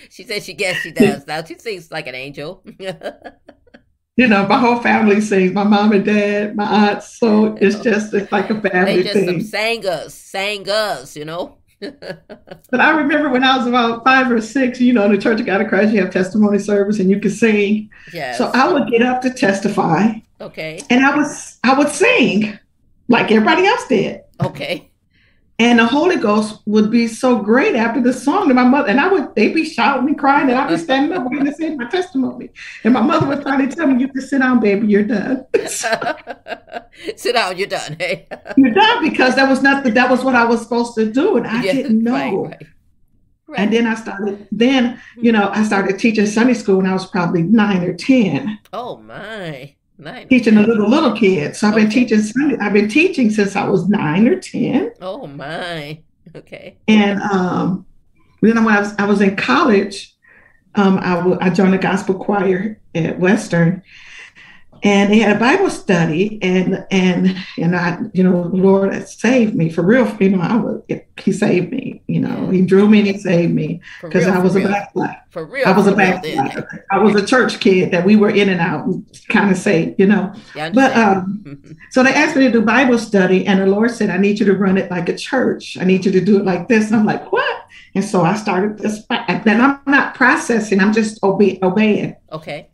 she says she guess she does now. She sings like an angel. you know, my whole family sings. My mom and dad, my aunts. So it's just it's like a family they just thing. sang us, sang us, you know. but I remember when I was about five or six, you know, in the Church of God of Christ, you have testimony service and you can sing. Yes. So I would get up to testify. Okay. And I was I would sing like everybody else did. Okay. And the Holy Ghost would be so great after the song to my mother. And I would, they'd be shouting and crying, and I'd be standing up waiting to say my testimony. And my mother would finally tell me, You can sit down, baby, you're done. sit down, you're done. Hey. you're done because that was nothing, that was what I was supposed to do. And I yeah, didn't know. Right, right. Right. And then I started, then, you know, I started teaching Sunday school when I was probably nine or 10. Oh, my. Nice. Teaching a little little kids. So I've been teaching Sunday. I've been teaching since I was nine or ten. Oh my. Okay. And um, then when I was I was in college, um, I, w- I joined the gospel choir at Western, and they had a Bible study, and and and I, you know, the Lord saved me for real. You know, I was He saved me. You know, He drew me and He saved me because I was a backslider. For real, I was a backslider. I was a church kid that we were in and out, kind of say, you know. Yeah, but um, so they asked me to do Bible study, and the Lord said, "I need you to run it like a church. I need you to do it like this." And I'm like, "What?" And so I started this, and I'm not processing, I'm just obe- obeying. Okay.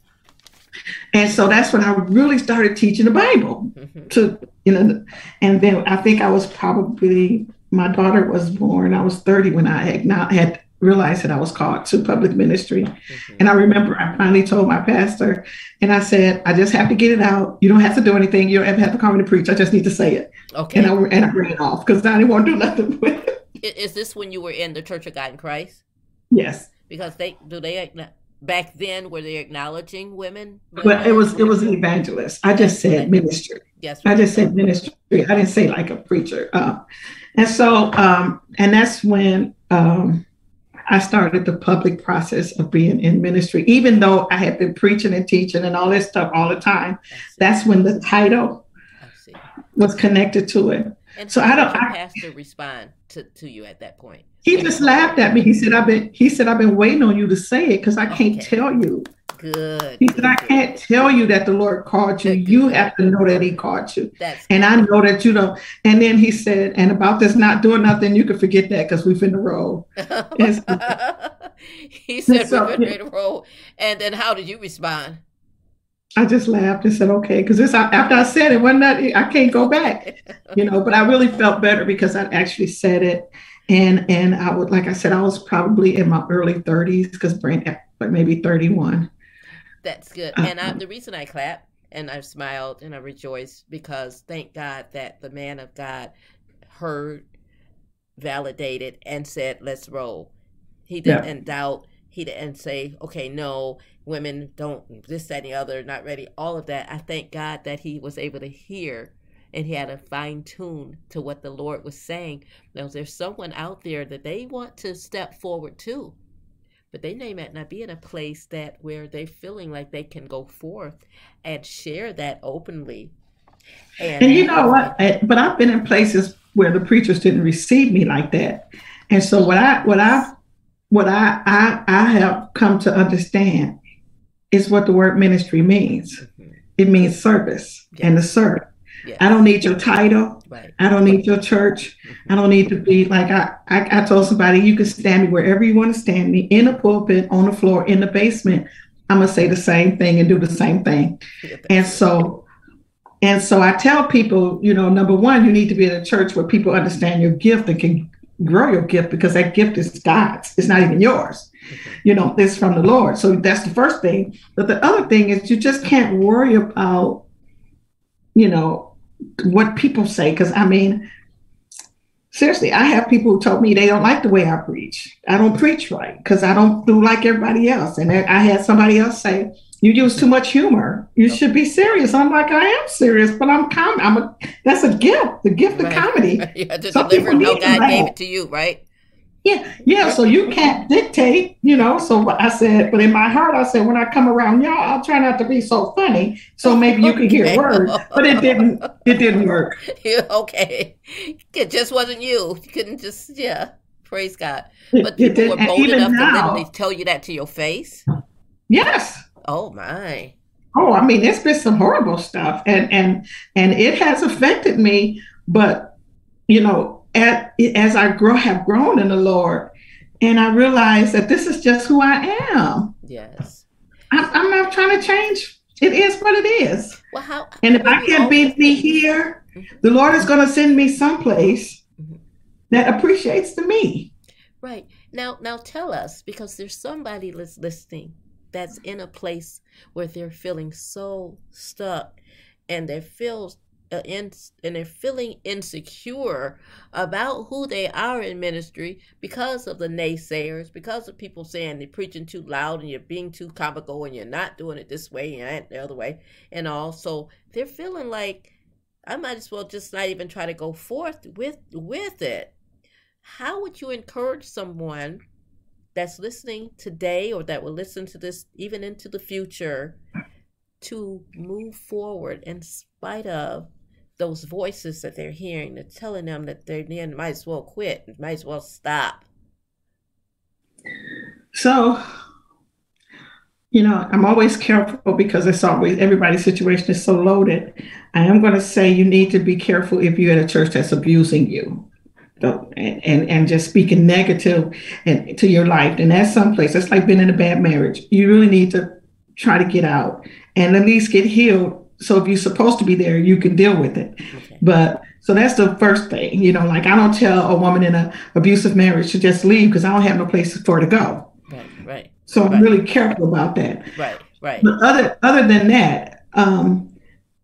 And so that's when I really started teaching the Bible mm-hmm. to, you know, and then I think I was probably, my daughter was born, I was 30 when I had, not, had realized that I was called to public ministry. Mm-hmm. And I remember I finally told my pastor, and I said, I just have to get it out. You don't have to do anything. You don't have to, have to call me to preach. I just need to say it. Okay. And I, and I ran off because I didn't want to do nothing with it. Is this when you were in the Church of God in Christ? Yes. Because they do they back then were they acknowledging women? Well, it was it was an evangelist. I just said ministry. Yes. I just said ministry. I didn't say like a preacher. Uh, and so um, and that's when um, I started the public process of being in ministry, even though I had been preaching and teaching and all this stuff all the time. That's when the title was connected to it. And so I don't. I, pastor respond to, to you at that point. He just laughed at me. He said, "I've been." He said, "I've been waiting on you to say it because I can't okay. tell you." Good. He said, "I can't tell you that the Lord called you. Good, you good. have to know that He called you." That's and. I know that you don't. And then he said, "And about this not doing nothing, you can forget that because we've been the road." he said, so, "We're going to roll." And then, how did you respond? I just laughed and said, okay, because this after I said it, wasn't that I can't go back, you know. But I really felt better because I actually said it, and and I would like I said I was probably in my early 30s because Brent but maybe 31. That's good. Uh, and I, uh. the reason I clapped and I smiled and I rejoiced because thank God that the man of God heard, validated, and said, "Let's roll." He didn't yeah. doubt. He didn't say, "Okay, no." women don't this that and the other not ready all of that i thank god that he was able to hear and he had a fine tune to what the lord was saying now there's someone out there that they want to step forward too but they may not be in a place that where they're feeling like they can go forth and share that openly and, and you know what but i've been in places where the preachers didn't receive me like that and so what i what i what i i, I have come to understand is what the word ministry means. Mm-hmm. It means service yes. and to serve. Yes. I don't need your title. Right. I don't need your church. I don't need to be like I, I, I told somebody you can stand me wherever you want to stand me in a pulpit, on the floor, in the basement. I'm gonna say the same thing and do the same thing. And so and so I tell people, you know, number one, you need to be in a church where people understand your gift and can grow your gift because that gift is God's. It's not even yours. Mm-hmm. You know, it's from the Lord. So that's the first thing. But the other thing is you just can't worry about, you know, what people say. Because I mean, seriously, I have people who told me they don't like the way I preach. I don't preach right because I don't do like everybody else. And I had somebody else say, you use too much humor. You yep. should be serious. I'm like, I am serious, but I'm com. I'm a. That's a gift. The gift right. of comedy. yeah, just deliver how God gave it to you, right? Yeah, yeah. So you can't dictate, you know. So I said, but in my heart, I said, when I come around y'all, I'll try not to be so funny, so maybe you can hear words. But it didn't. It didn't work. okay, it just wasn't you. You couldn't just, yeah. Praise God. But people were bold enough now, to literally tell you that to your face. Yes. Oh my. Oh, I mean, it's been some horrible stuff, and and and it has affected me. But you know, at, as I grow, have grown in the Lord, and I realize that this is just who I am. Yes. I'm, I'm not trying to change. It is what it is. Well, how? And if I can't be me here, mm-hmm. the Lord is going to send me someplace mm-hmm. that appreciates the me. Right now, now tell us because there's somebody that's listening that's in a place where they're feeling so stuck and they feel in, and they're feeling insecure about who they are in ministry because of the naysayers, because of people saying they're preaching too loud and you're being too comical and you're not doing it this way and the other way, and all. So they're feeling like I might as well just not even try to go forth with with it. How would you encourage someone that's listening today or that will listen to this even into the future to move forward in spite of those voices that they're hearing that's telling them that they might as well quit, might as well stop. So, you know, I'm always careful because it's always everybody's situation is so loaded. I am going to say you need to be careful if you're at a church that's abusing you and, and, and just speaking negative and to your life. And that's someplace. That's like being in a bad marriage. You really need to try to get out and at least get healed. So if you're supposed to be there, you can deal with it. Okay. But so that's the first thing, you know, like I don't tell a woman in an abusive marriage to just leave because I don't have no place for her to go. Right, right. So right. I'm really careful about that. Right, right. But other other than that, um,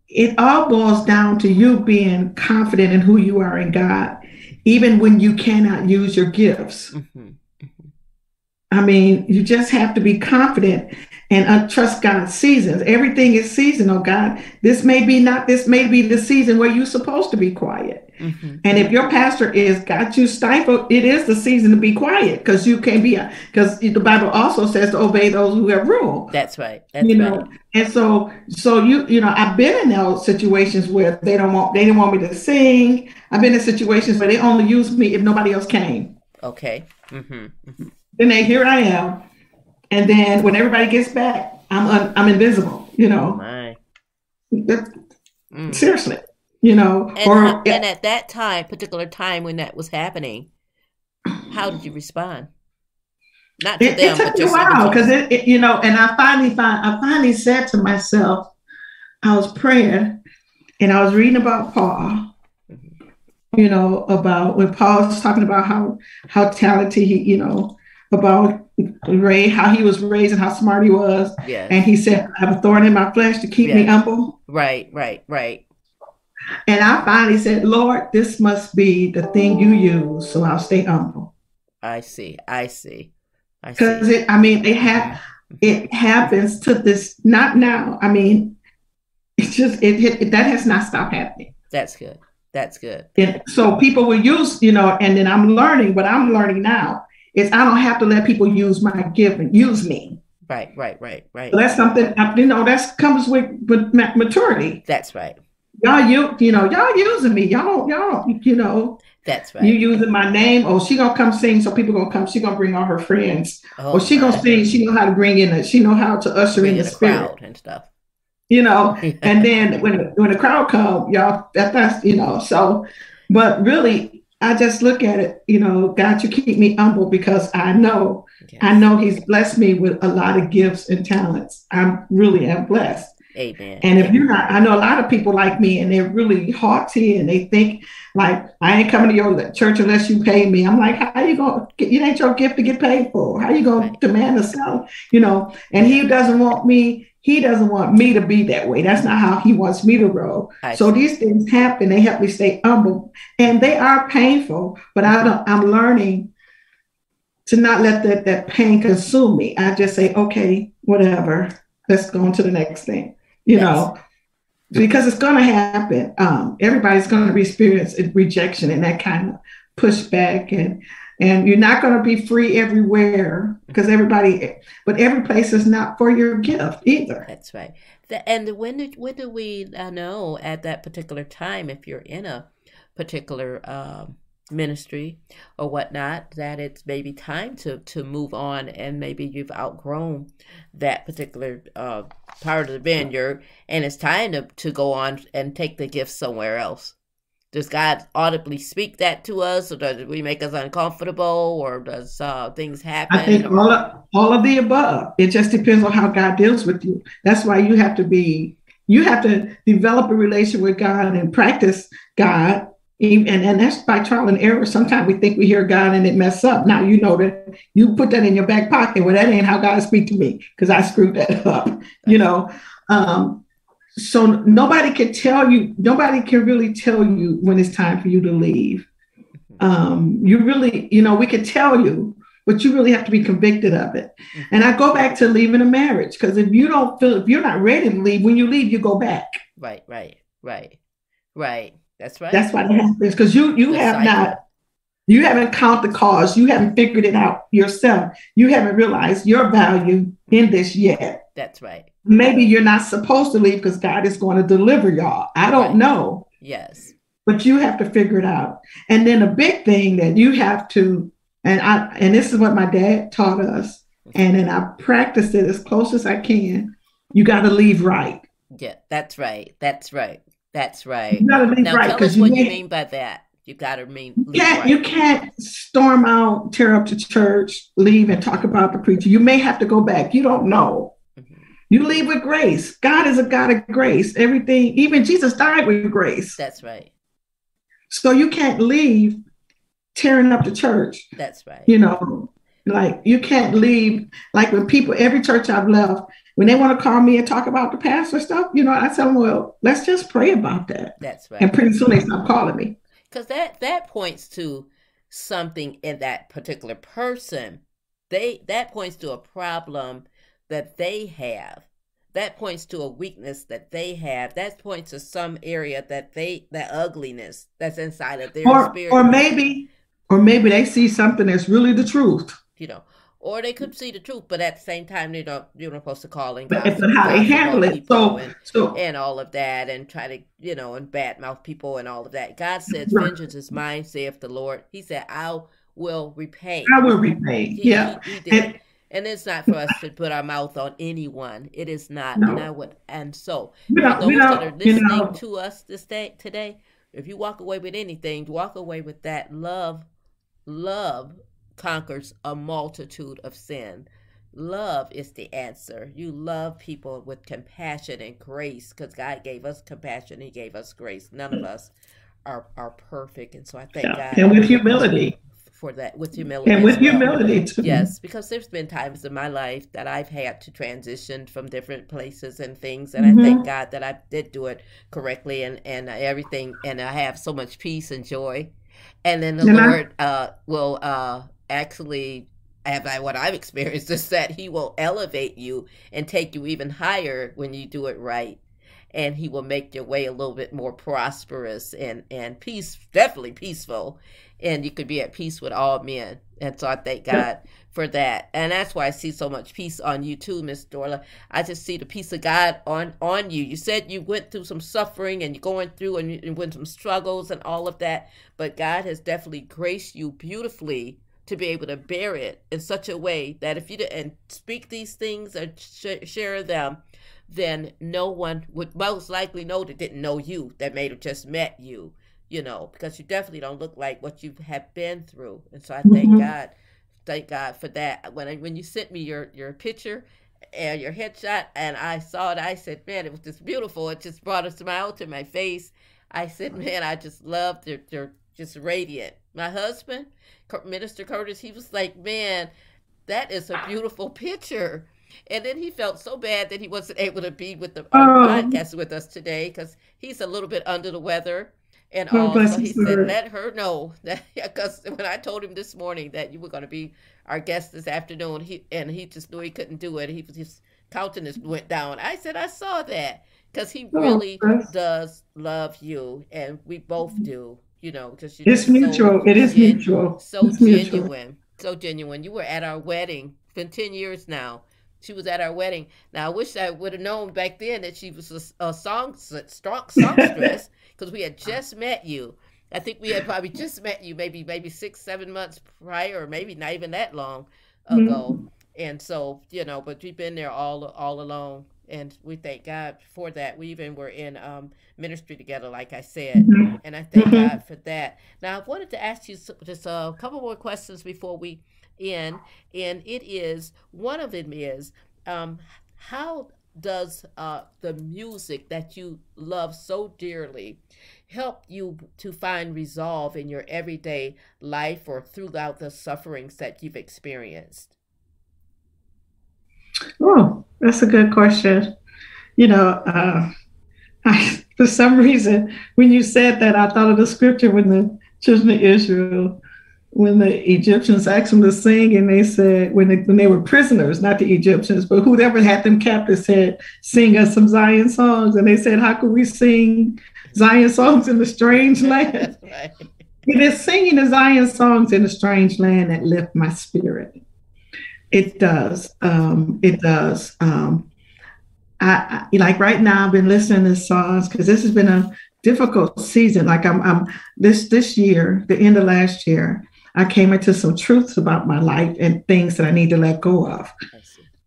it all boils down to you being confident in who you are in God, even when you cannot use your gifts. Mm-hmm. Mm-hmm. I mean, you just have to be confident and uh, trust God's seasons. Everything is seasonal, God. This may be not, this may be the season where you're supposed to be quiet. Mm-hmm. And if your pastor is got you stifled, it is the season to be quiet because you can't be, because the Bible also says to obey those who have rule. That's right. That's you know, right. and so, so you, you know, I've been in those situations where they don't want, they didn't want me to sing. I've been in situations where they only use me if nobody else came. Okay. Mm-hmm. Mm-hmm. Then they, here I am and then when everybody gets back, I'm un, I'm invisible. You know. Oh mm. Seriously, you know. And, or how, and at that time, particular time when that was happening, how did you respond? Not to it, them, it took but a while because it, it, you know. And I finally find I finally said to myself, I was praying, and I was reading about Paul. Mm-hmm. You know about when Paul was talking about how how talented he, you know, about Ray, how he was raised and how smart he was. Yeah. And he said, I have a thorn in my flesh to keep yeah. me humble. Right, right, right. And I finally said, Lord, this must be the thing you use, so I'll stay humble. I see. I see. Because it, I mean, it ha- it happens to this. Not now. I mean, it's just it, it that has not stopped happening. That's good. That's good. And so people will use, you know, and then I'm learning what I'm learning now is I don't have to let people use my and use me. Right, right, right, right. So that's something you know that comes with, with maturity. That's right. Y'all, you you know, y'all using me. Y'all, y'all, you know. That's right. You using my name. Oh, she gonna come sing, so people gonna come. She gonna bring all her friends. Oh, or she gonna sing. She know how to bring in. A, she know how to usher bring in the, spirit and stuff. You know, and then when when the crowd come, y'all that that's you know. So, but really, I just look at it, you know, God, you keep me humble because I know, yes. I know He's blessed me with a lot of gifts and talents. I'm really am blessed. Amen. And if you're not, I know a lot of people like me and they're really haughty and they think like I ain't coming to your church unless you pay me. I'm like, how you gonna get it ain't your gift to get paid for? How you gonna right. demand a salary? You know, and he doesn't want me he doesn't want me to be that way. That's not how he wants me to roll. I so see. these things happen. They help me stay humble, and they are painful. But I don't. I'm learning to not let that that pain consume me. I just say, okay, whatever. Let's go on to the next thing. You yes. know, because it's going to happen. Um, everybody's going to experience rejection and that kind of pushback and and you're not going to be free everywhere because everybody but every place is not for your gift either that's right and when do, when do we uh, know at that particular time if you're in a particular uh, ministry or whatnot that it's maybe time to to move on and maybe you've outgrown that particular uh, part of the vineyard and it's time to, to go on and take the gift somewhere else does God audibly speak that to us, or does we make us uncomfortable, or does uh, things happen? I think all of, all of the above. It just depends on how God deals with you. That's why you have to be, you have to develop a relation with God and practice God. And, and that's by trial and error. Sometimes we think we hear God and it mess up. Now you know that you put that in your back pocket. Well, that ain't how God speak to me because I screwed that up. You know, um, so nobody can tell you nobody can really tell you when it's time for you to leave um, you really you know we can tell you but you really have to be convicted of it and i go back to leaving a marriage because if you don't feel if you're not ready to leave when you leave you go back right right right right that's right that's why it happens because you you the have cycle. not you haven't counted the cost you haven't figured it out yourself you haven't realized your value in this yet that's right maybe you're not supposed to leave because God is going to deliver y'all. I don't right. know. Yes. But you have to figure it out. And then a big thing that you have to, and I and this is what my dad taught us, and then I practiced it as close as I can. You got to leave right. Yeah, that's right. That's right. That's right. You got to leave now, right. Tell us what you mean by that. You got to mean. You can't, right. you can't storm out, tear up the church, leave and talk about the preacher. You may have to go back. You don't know. Mm-hmm. You leave with grace. God is a God of grace. Everything, even Jesus died with grace. That's right. So you can't leave tearing up the church. That's right. You know, like you can't leave. Like when people, every church I've left, when they want to call me and talk about the past or stuff, you know, I tell them, well, let's just pray about that. That's right. And pretty soon they stop calling me. Because that that points to something in that particular person. They that points to a problem that they have. That points to a weakness that they have. That points to some area that they that ugliness that's inside of their or, spirit. Or maybe or maybe they see something that's really the truth. You know, or they could see the truth, but at the same time, they don't. You're not supposed to call and but how they handle it. So, and, so and all of that, and try to you know and badmouth people and all of that. God says, right. "Vengeance is mine," saith the Lord. He said, "I will repay." I will repay. He, yeah, he, he and, and, it's not for us to put our mouth on anyone. It is not. No. And I would. And so, for those that are listening you know, to us this day today, if you walk away with anything, walk away with that love. Love conquers a multitude of sin. Love is the answer. You love people with compassion and grace because God gave us compassion. He gave us grace. None of us are are perfect, and so I thank yeah. God. And with humility for that, with humility, and with well. humility too. Yes, because there's been times in my life that I've had to transition from different places and things, and mm-hmm. I thank God that I did do it correctly and and everything, and I have so much peace and joy. And then the and Lord I- uh, will uh, actually have I, what I've experienced is that he will elevate you and take you even higher when you do it right. And he will make your way a little bit more prosperous and, and peace, definitely peaceful. And you could be at peace with all men. And so I thank God for that. And that's why I see so much peace on you too, Miss Dorla. I just see the peace of God on, on you. You said you went through some suffering and you're going through and you went some struggles and all of that. But God has definitely graced you beautifully to be able to bear it in such a way that if you didn't speak these things or sh- share them, then no one would most likely know that didn't know you, that may have just met you, you know, because you definitely don't look like what you have been through. And so I thank mm-hmm. God, thank God for that. When I, when you sent me your your picture and your headshot, and I saw it, I said, man, it was just beautiful. It just brought a smile to my face. I said, man, I just loved your, your just radiant. My husband, Minister Curtis, he was like, man, that is a ah. beautiful picture. And then he felt so bad that he wasn't able to be with the oh. podcast with us today because he's a little bit under the weather. And oh, also, he said, let her know that because when I told him this morning that you were going to be our guest this afternoon, he and he just knew he couldn't do it. He was his countenance went down. I said, I saw that because he oh, really does love you, and we both do you know, because it's mutual. So it is gen- mutual. So it's genuine. Mutual. So genuine. You were at our wedding. Been ten years now. She was at our wedding. Now I wish I would have known back then that she was a, a song strong songstress because we had just met you. I think we had probably just met you maybe maybe six seven months prior, or maybe not even that long ago. Mm-hmm. And so you know, but we've been there all all along and we thank God for that. We even were in um, ministry together, like I said, mm-hmm. and I thank mm-hmm. God for that. Now, I wanted to ask you just a couple more questions before we end, and it is one of them is um, how does uh, the music that you love so dearly help you to find resolve in your everyday life or throughout the sufferings that you've experienced? Oh, that's a good question. You know, uh, I, for some reason, when you said that, I thought of the scripture when the children of Israel, when the Egyptians asked them to sing, and they said, when they, when they were prisoners, not the Egyptians, but whoever had them captive said, sing us some Zion songs. And they said, how could we sing Zion songs in a strange land? It is singing the Zion songs in a strange land that lift my spirit. It does. Um, it does. Um, I, I, like right now. I've been listening to songs because this has been a difficult season. Like I'm, I'm this this year, the end of last year, I came into some truths about my life and things that I need to let go of,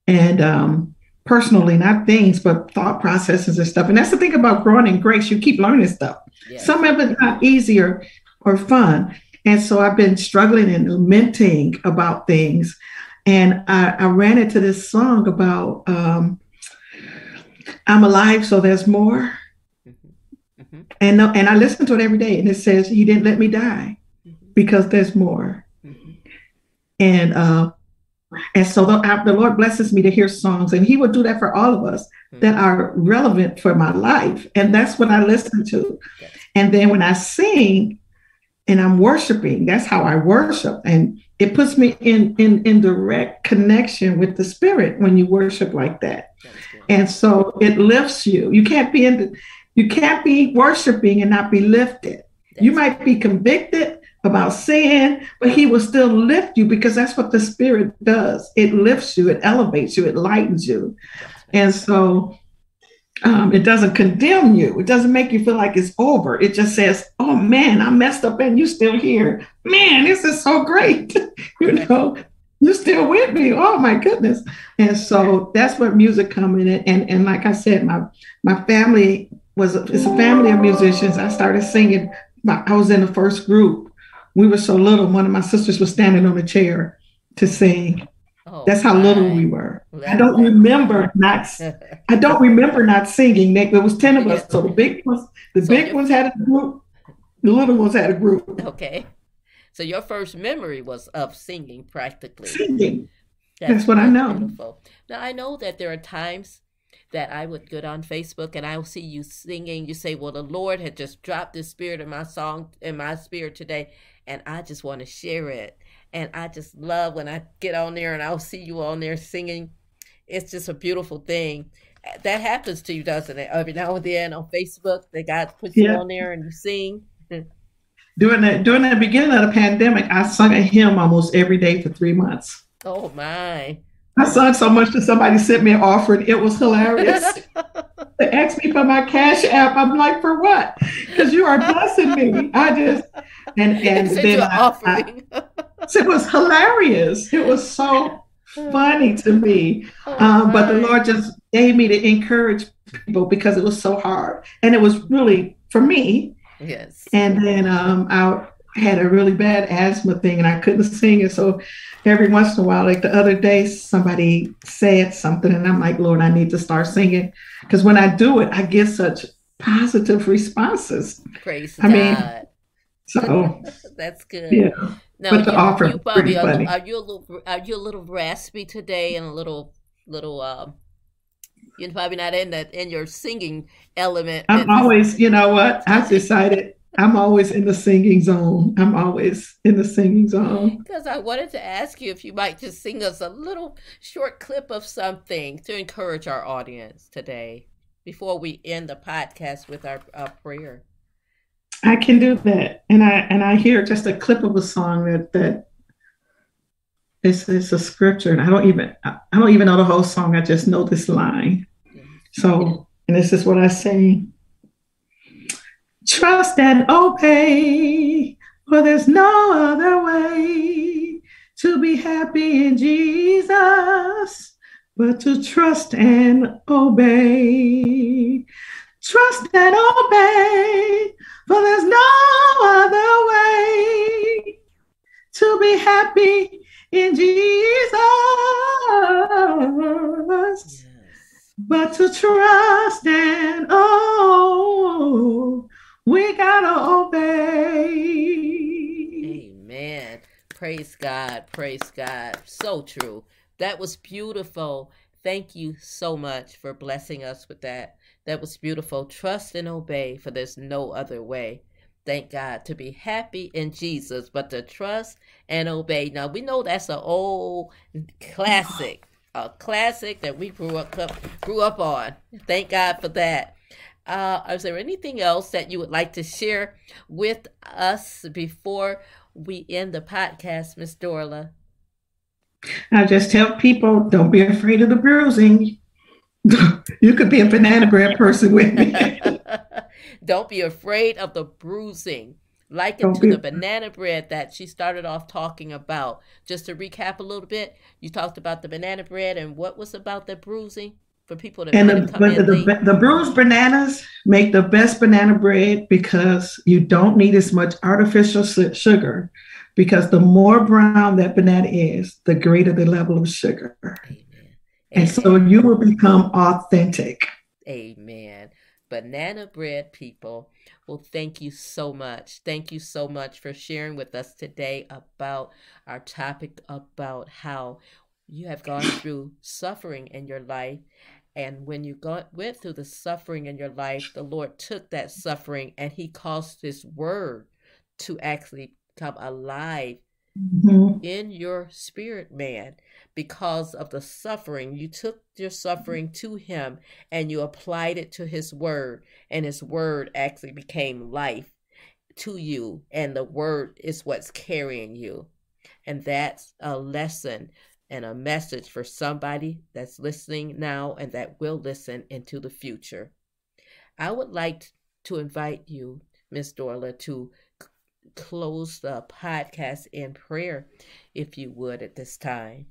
and um, personally, not things, but thought processes and stuff. And that's the thing about growing in grace. You keep learning stuff. Yeah. Some of it's not easier or fun. And so I've been struggling and lamenting about things. And I, I ran into this song about um, I'm alive, so there's more. Mm-hmm. Mm-hmm. And, and I listen to it every day, and it says, He didn't let me die mm-hmm. because there's more. Mm-hmm. And uh, and so the, the, Lord blesses me to hear songs, and He will do that for all of us mm-hmm. that are relevant for my life. And that's what I listen to. And then when I sing and I'm worshiping, that's how I worship. And it puts me in, in, in direct connection with the Spirit when you worship like that. And so it lifts you. You can't be in the, you can't be worshiping and not be lifted. You might be convicted, about sin, but he will still lift you because that's what the spirit does. It lifts you, it elevates you, it lightens you. And so um, it doesn't condemn you. It doesn't make you feel like it's over. It just says, oh man, I messed up and you're still here. Man, this is so great. you know, you're still with me. Oh my goodness. And so that's what music coming in. And, and like I said, my, my family was, it's a family of musicians. I started singing. I was in the first group we were so little, one of my sisters was standing on a chair to sing. Oh, That's how my. little we were. I don't remember not. I don't remember not singing. Nick, there was ten of us, so the big ones, the so big ones had a group, the little ones had a group. Okay, so your first memory was of singing, practically. Singing. That's, That's what I know. Beautiful. Now I know that there are times that I would get on Facebook and I will see you singing. You say, "Well, the Lord had just dropped this spirit in my song in my spirit today, and I just want to share it. And I just love when I get on there and I'll see you on there singing. It's just a beautiful thing. That happens to you, doesn't it? Every now and then on Facebook, they got put you yeah. on there and you sing. during the during the beginning of the pandemic, I sung a hymn almost every day for three months. Oh my! I sung so much that somebody sent me an offering. It was hilarious. they asked me for my cash app. I'm like, for what? Because you are blessing me. I just and and then I, I, it was hilarious. It was so funny to me. Oh, um, but the Lord just gave me to encourage people because it was so hard, and it was really for me. Yes. And then um, I had a really bad asthma thing, and I couldn't sing, and so every once in a while, like the other day, somebody said something, and I'm like, Lord, I need to start singing because when I do it, I get such positive responses. Praise I God. mean, so that's good. Yeah. Now, but the you, offer you probably are, are, you a little are you a little raspy today and a little little um you're probably not in that in your singing element. I'm always, you know what? I've decided I'm always in the singing zone. I'm always in the singing zone. Because I wanted to ask you if you might just sing us a little short clip of something to encourage our audience today before we end the podcast with our, our prayer. I can do that. And I and I hear just a clip of a song that that it's, it's a scripture and I don't even I don't even know the whole song. I just know this line. So and this is what I say. Trust and obey, for there's no other way to be happy in Jesus but to trust and obey. Trust and obey, for there's no other way to be happy in Jesus but to trust and oh we gotta obey. Amen. Praise God. Praise God. So true. That was beautiful. Thank you so much for blessing us with that. That was beautiful. Trust and obey, for there's no other way. Thank God to be happy in Jesus, but to trust and obey. Now we know that's an old classic, a classic that we grew up grew up on. Thank God for that. Uh, is there anything else that you would like to share with us before we end the podcast, Miss Dorla? I just tell people don't be afraid of the bruising. you could be a banana bread person with me. don't be afraid of the bruising. Likened to the banana bread that she started off talking about. Just to recap a little bit, you talked about the banana bread and what was about the bruising? for people to and the, come in the, the, the bruised bananas make the best banana bread because you don't need as much artificial sugar because the more brown that banana is the greater the level of sugar Amen. And so you will become authentic Amen. Banana bread people. Well, thank you so much. Thank you so much for sharing with us today about our topic about how you have gone through suffering in your life. And when you got, went through the suffering in your life, the Lord took that suffering and He caused His word to actually come alive Mhm. in your spirit man because of the suffering. You took your suffering to him and you applied it to his word, and his word actually became life to you, and the word is what's carrying you. And that's a lesson and a message for somebody that's listening now and that will listen into the future. I would like to invite you, Miss Dorla, to close the podcast in prayer, if you would, at this time.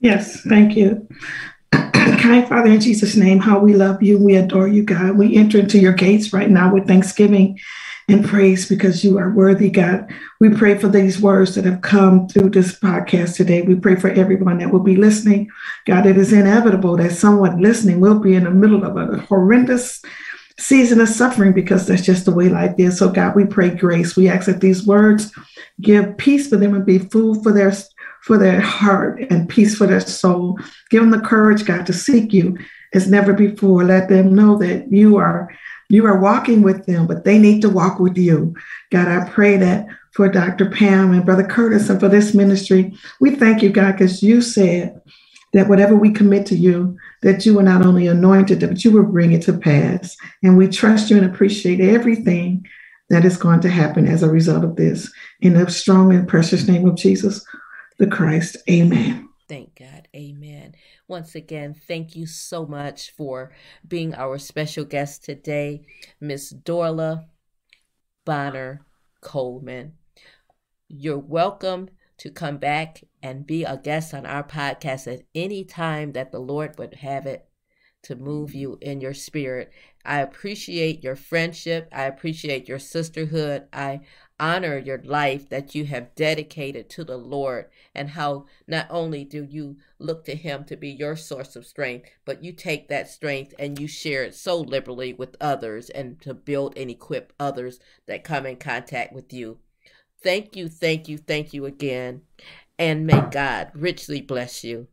Yes, thank you. Kind Father, in Jesus' name, how we love you. We adore you, God. We enter into your gates right now with thanksgiving and praise because you are worthy, God. We pray for these words that have come through this podcast today. We pray for everyone that will be listening. God, it is inevitable that someone listening will be in the middle of a horrendous season of suffering because that's just the way life is. So, God, we pray grace. We ask that these words give peace for them and be food for their for their heart and peace for their soul. Give them the courage, God, to seek you as never before. Let them know that you are you are walking with them, but they need to walk with you. God, I pray that for Dr. Pam and Brother Curtis and for this ministry. We thank you, God, because you said that whatever we commit to you, that you will not only anoint it, but you will bring it to pass. And we trust you and appreciate everything that is going to happen as a result of this. In the strong and precious name of Jesus the Christ. Amen. Thank God. Amen. Once again, thank you so much for being our special guest today, Miss Dorla Bonner Coleman. You're welcome to come back and be a guest on our podcast at any time that the Lord would have it to move you in your spirit. I appreciate your friendship. I appreciate your sisterhood. I honor your life that you have dedicated to the Lord and how not only do you look to Him to be your source of strength, but you take that strength and you share it so liberally with others and to build and equip others that come in contact with you. Thank you, thank you, thank you again. And may God richly bless you.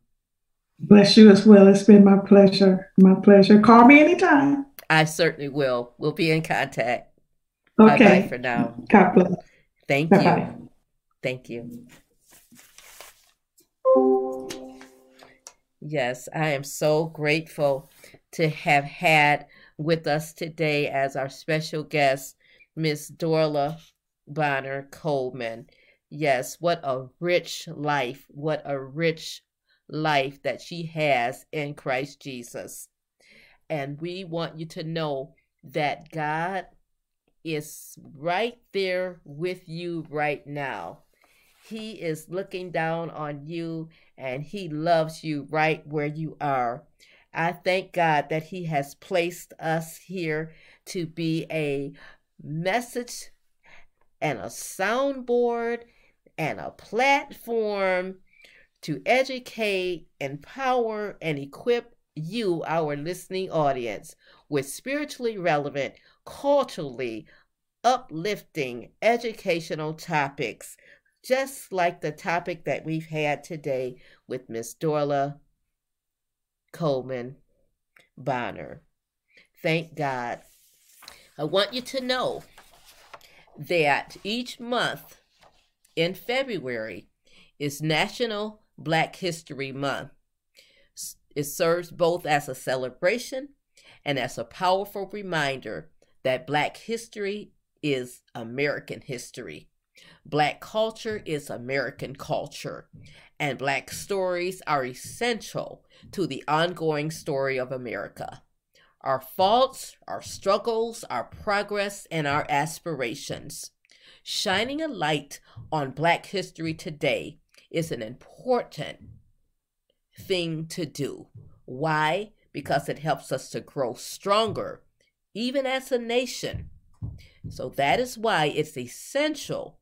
Bless you as well. It's been my pleasure. My pleasure. Call me anytime. I certainly will. We'll be in contact. Okay. Bye for now. God bless. Thank Bye-bye. you. Thank you. Yes, I am so grateful to have had with us today as our special guest, Miss Dorla Bonner Coleman. Yes, what a rich life, what a rich life that she has in Christ Jesus. And we want you to know that God is right there with you right now. He is looking down on you and he loves you right where you are. I thank God that he has placed us here to be a message and a soundboard and a platform to educate, empower, and equip you, our listening audience, with spiritually relevant, culturally uplifting, educational topics, just like the topic that we've had today with Miss Dorla Coleman Bonner. Thank God. I want you to know that each month in February is National Black History Month. It serves both as a celebration and as a powerful reminder that Black history is American history. Black culture is American culture, and Black stories are essential to the ongoing story of America. Our faults, our struggles, our progress, and our aspirations. Shining a light on Black history today is an important thing to do. Why? Because it helps us to grow stronger, even as a nation. So that is why it's essential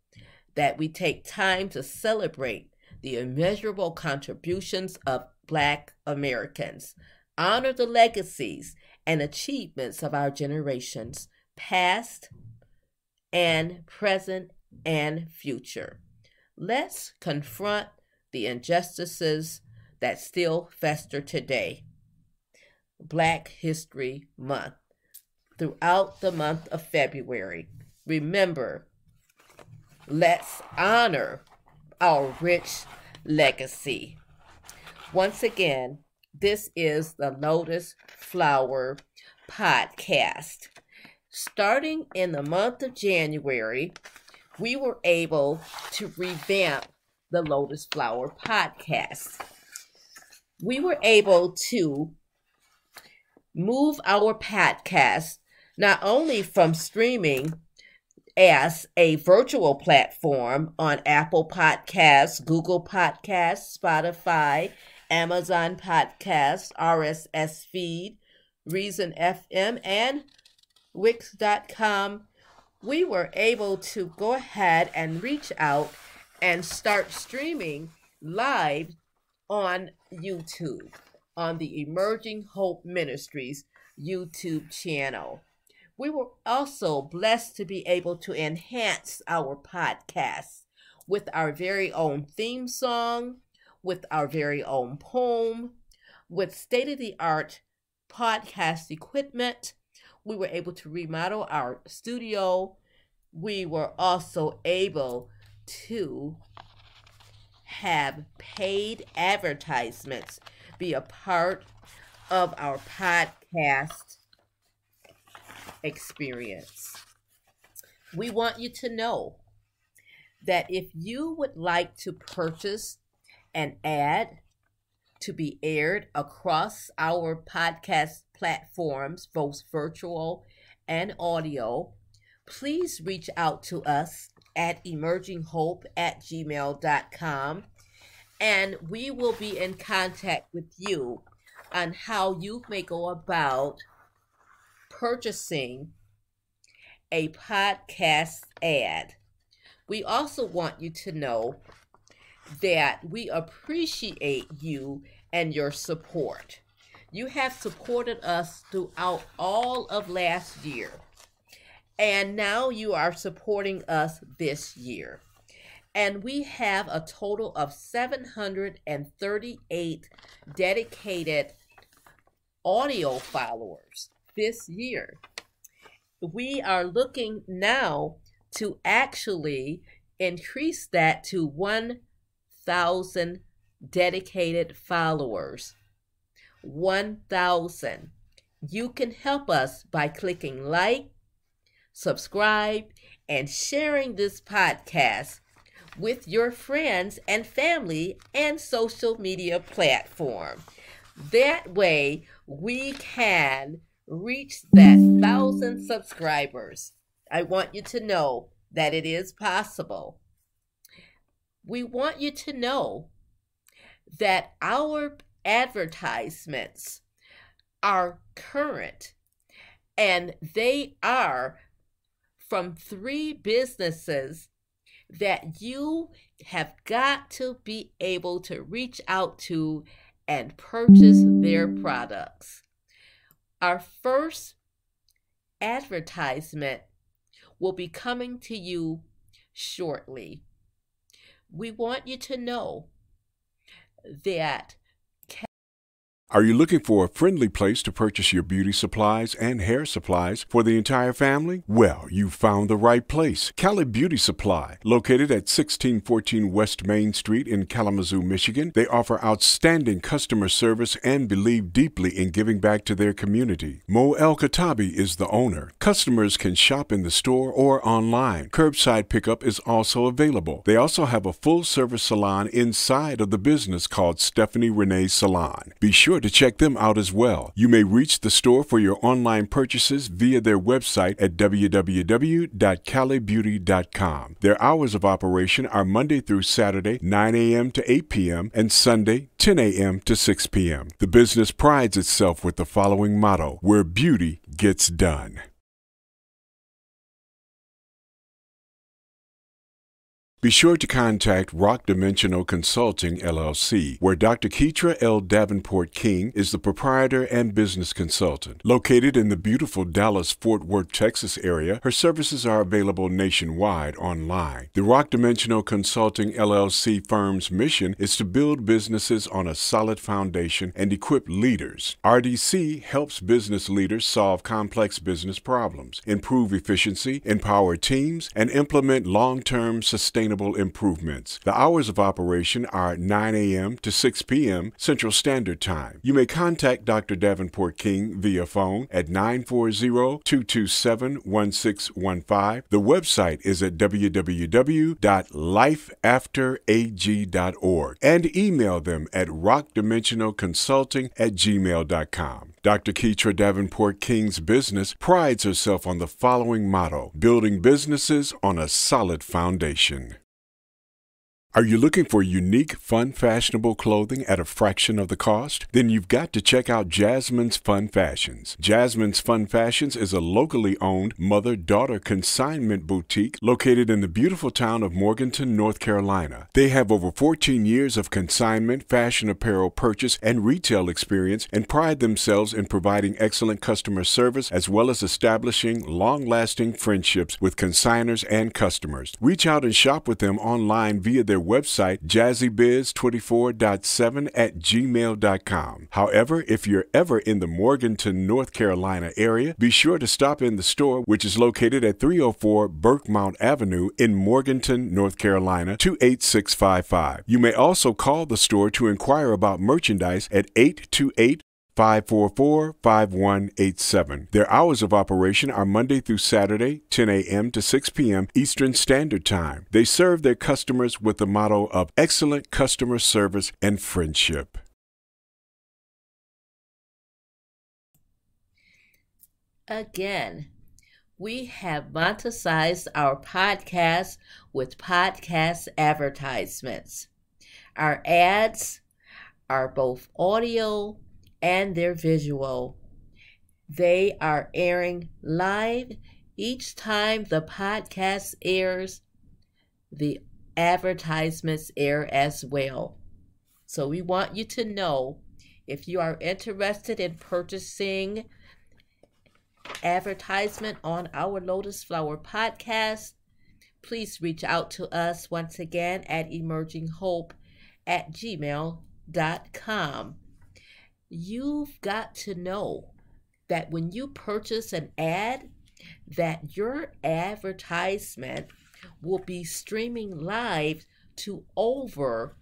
that we take time to celebrate the immeasurable contributions of Black Americans, honor the legacies and achievements of our generations, past and present and future. Let's confront the injustices that still fester today. Black History Month. Throughout the month of February, remember, let's honor our rich legacy. Once again, this is the Lotus Flower Podcast. Starting in the month of January, we were able to revamp the Lotus Flower Podcast. We were able to move our podcast not only from streaming as a virtual platform on Apple Podcasts, Google Podcasts, Spotify, Amazon Podcasts, RSS Feed, Reason FM, and Wix.com, we were able to go ahead and reach out and start streaming live on YouTube on the Emerging Hope Ministries YouTube channel. We were also blessed to be able to enhance our podcast with our very own theme song, with our very own poem, with state of the art podcast equipment. We were able to remodel our studio. We were also able to have paid advertisements be a part of our podcast experience. We want you to know that if you would like to purchase an ad to be aired across our podcast platforms, both virtual and audio, please reach out to us at emerginghope at gmail.com and we will be in contact with you on how you may go about purchasing a podcast ad. We also want you to know that we appreciate you and your support. You have supported us throughout all of last year, and now you are supporting us this year. And we have a total of 738 dedicated audio followers this year. We are looking now to actually increase that to 1,000 dedicated followers. 1,000. You can help us by clicking like, subscribe, and sharing this podcast with your friends and family and social media platform. That way, we can reach that thousand subscribers. I want you to know that it is possible. We want you to know that our advertisements are current and they are from three businesses that you have got to be able to reach out to and purchase their products. Our first advertisement will be coming to you shortly. We want you to know that are you looking for a friendly place to purchase your beauty supplies and hair supplies for the entire family? Well, you found the right place. Cali Beauty Supply, located at 1614 West Main Street in Kalamazoo, Michigan. They offer outstanding customer service and believe deeply in giving back to their community. Mo El Katabi is the owner. Customers can shop in the store or online. Curbside pickup is also available. They also have a full service salon inside of the business called Stephanie Renee Salon. Be sure sure to check them out as well. You may reach the store for your online purchases via their website at www.calibeauty.com. Their hours of operation are Monday through Saturday, 9 a.m. to 8 p.m., and Sunday, 10 a.m. to 6 p.m. The business prides itself with the following motto where beauty gets done. Be sure to contact Rock Dimensional Consulting LLC, where Dr. Keetra L. Davenport King is the proprietor and business consultant. Located in the beautiful Dallas Fort Worth, Texas area, her services are available nationwide online. The Rock Dimensional Consulting LLC firm's mission is to build businesses on a solid foundation and equip leaders. RDC helps business leaders solve complex business problems, improve efficiency, empower teams, and implement long term sustainable sustainable improvements. The hours of operation are 9 a.m. to 6 p.m. Central Standard Time. You may contact Dr. Davenport King via phone at 940-227-1615. The website is at www.lifeafterag.org and email them at rockdimensionalconsulting at gmail.com. Dr. Keetra Davenport King's business prides herself on the following motto building businesses on a solid foundation. Are you looking for unique, fun, fashionable clothing at a fraction of the cost? Then you've got to check out Jasmine's Fun Fashions. Jasmine's Fun Fashions is a locally owned mother daughter consignment boutique located in the beautiful town of Morganton, North Carolina. They have over 14 years of consignment, fashion apparel purchase, and retail experience and pride themselves in providing excellent customer service as well as establishing long lasting friendships with consigners and customers. Reach out and shop with them online via their their website, jazzybiz24.7 at gmail.com. However, if you're ever in the Morganton, North Carolina area, be sure to stop in the store, which is located at 304 Burkemont Avenue in Morganton, North Carolina, 28655. You may also call the store to inquire about merchandise at 828 544 5187. Their hours of operation are Monday through Saturday, 10 a.m. to 6 p.m. Eastern Standard Time. They serve their customers with the motto of excellent customer service and friendship. Again, we have monetized our podcast with podcast advertisements. Our ads are both audio and their visual. They are airing live each time the podcast airs. The advertisements air as well. So we want you to know if you are interested in purchasing advertisement on our Lotus Flower podcast, please reach out to us once again at emerginghope at gmail.com you've got to know that when you purchase an ad, that your advertisement will be streaming live to over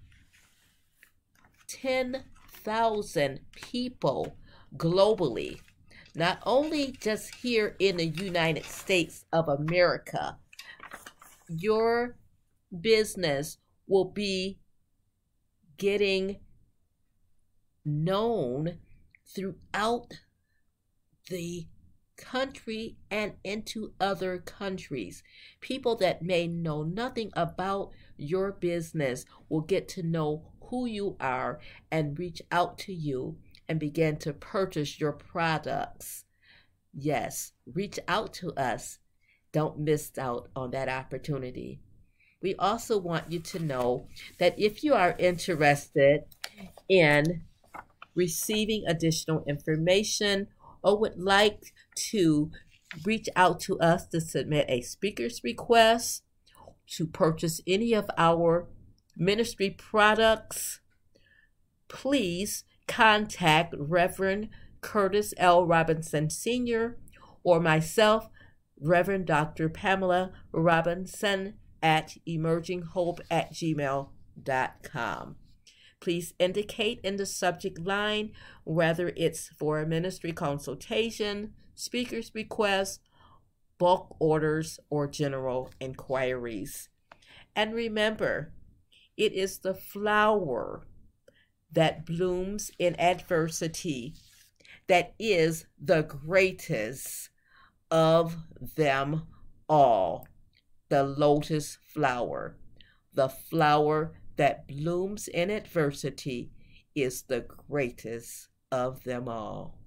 10,000 people globally. Not only just here in the United States of America, your business will be getting known throughout the country and into other countries. People that may know nothing about your business will get to know who you are and reach out to you and begin to purchase your products. Yes, reach out to us. Don't miss out on that opportunity. We also want you to know that if you are interested in receiving additional information or would like to reach out to us to submit a speaker's request, to purchase any of our ministry products, please contact Reverend Curtis L. Robinson Sr. or myself, Reverend Dr. Pamela Robinson at emerginghope at gmail.com. Please indicate in the subject line whether it's for a ministry consultation, speaker's request, bulk orders, or general inquiries. And remember, it is the flower that blooms in adversity, that is the greatest of them all. The lotus flower, the flower that blooms in adversity, is the greatest of them all.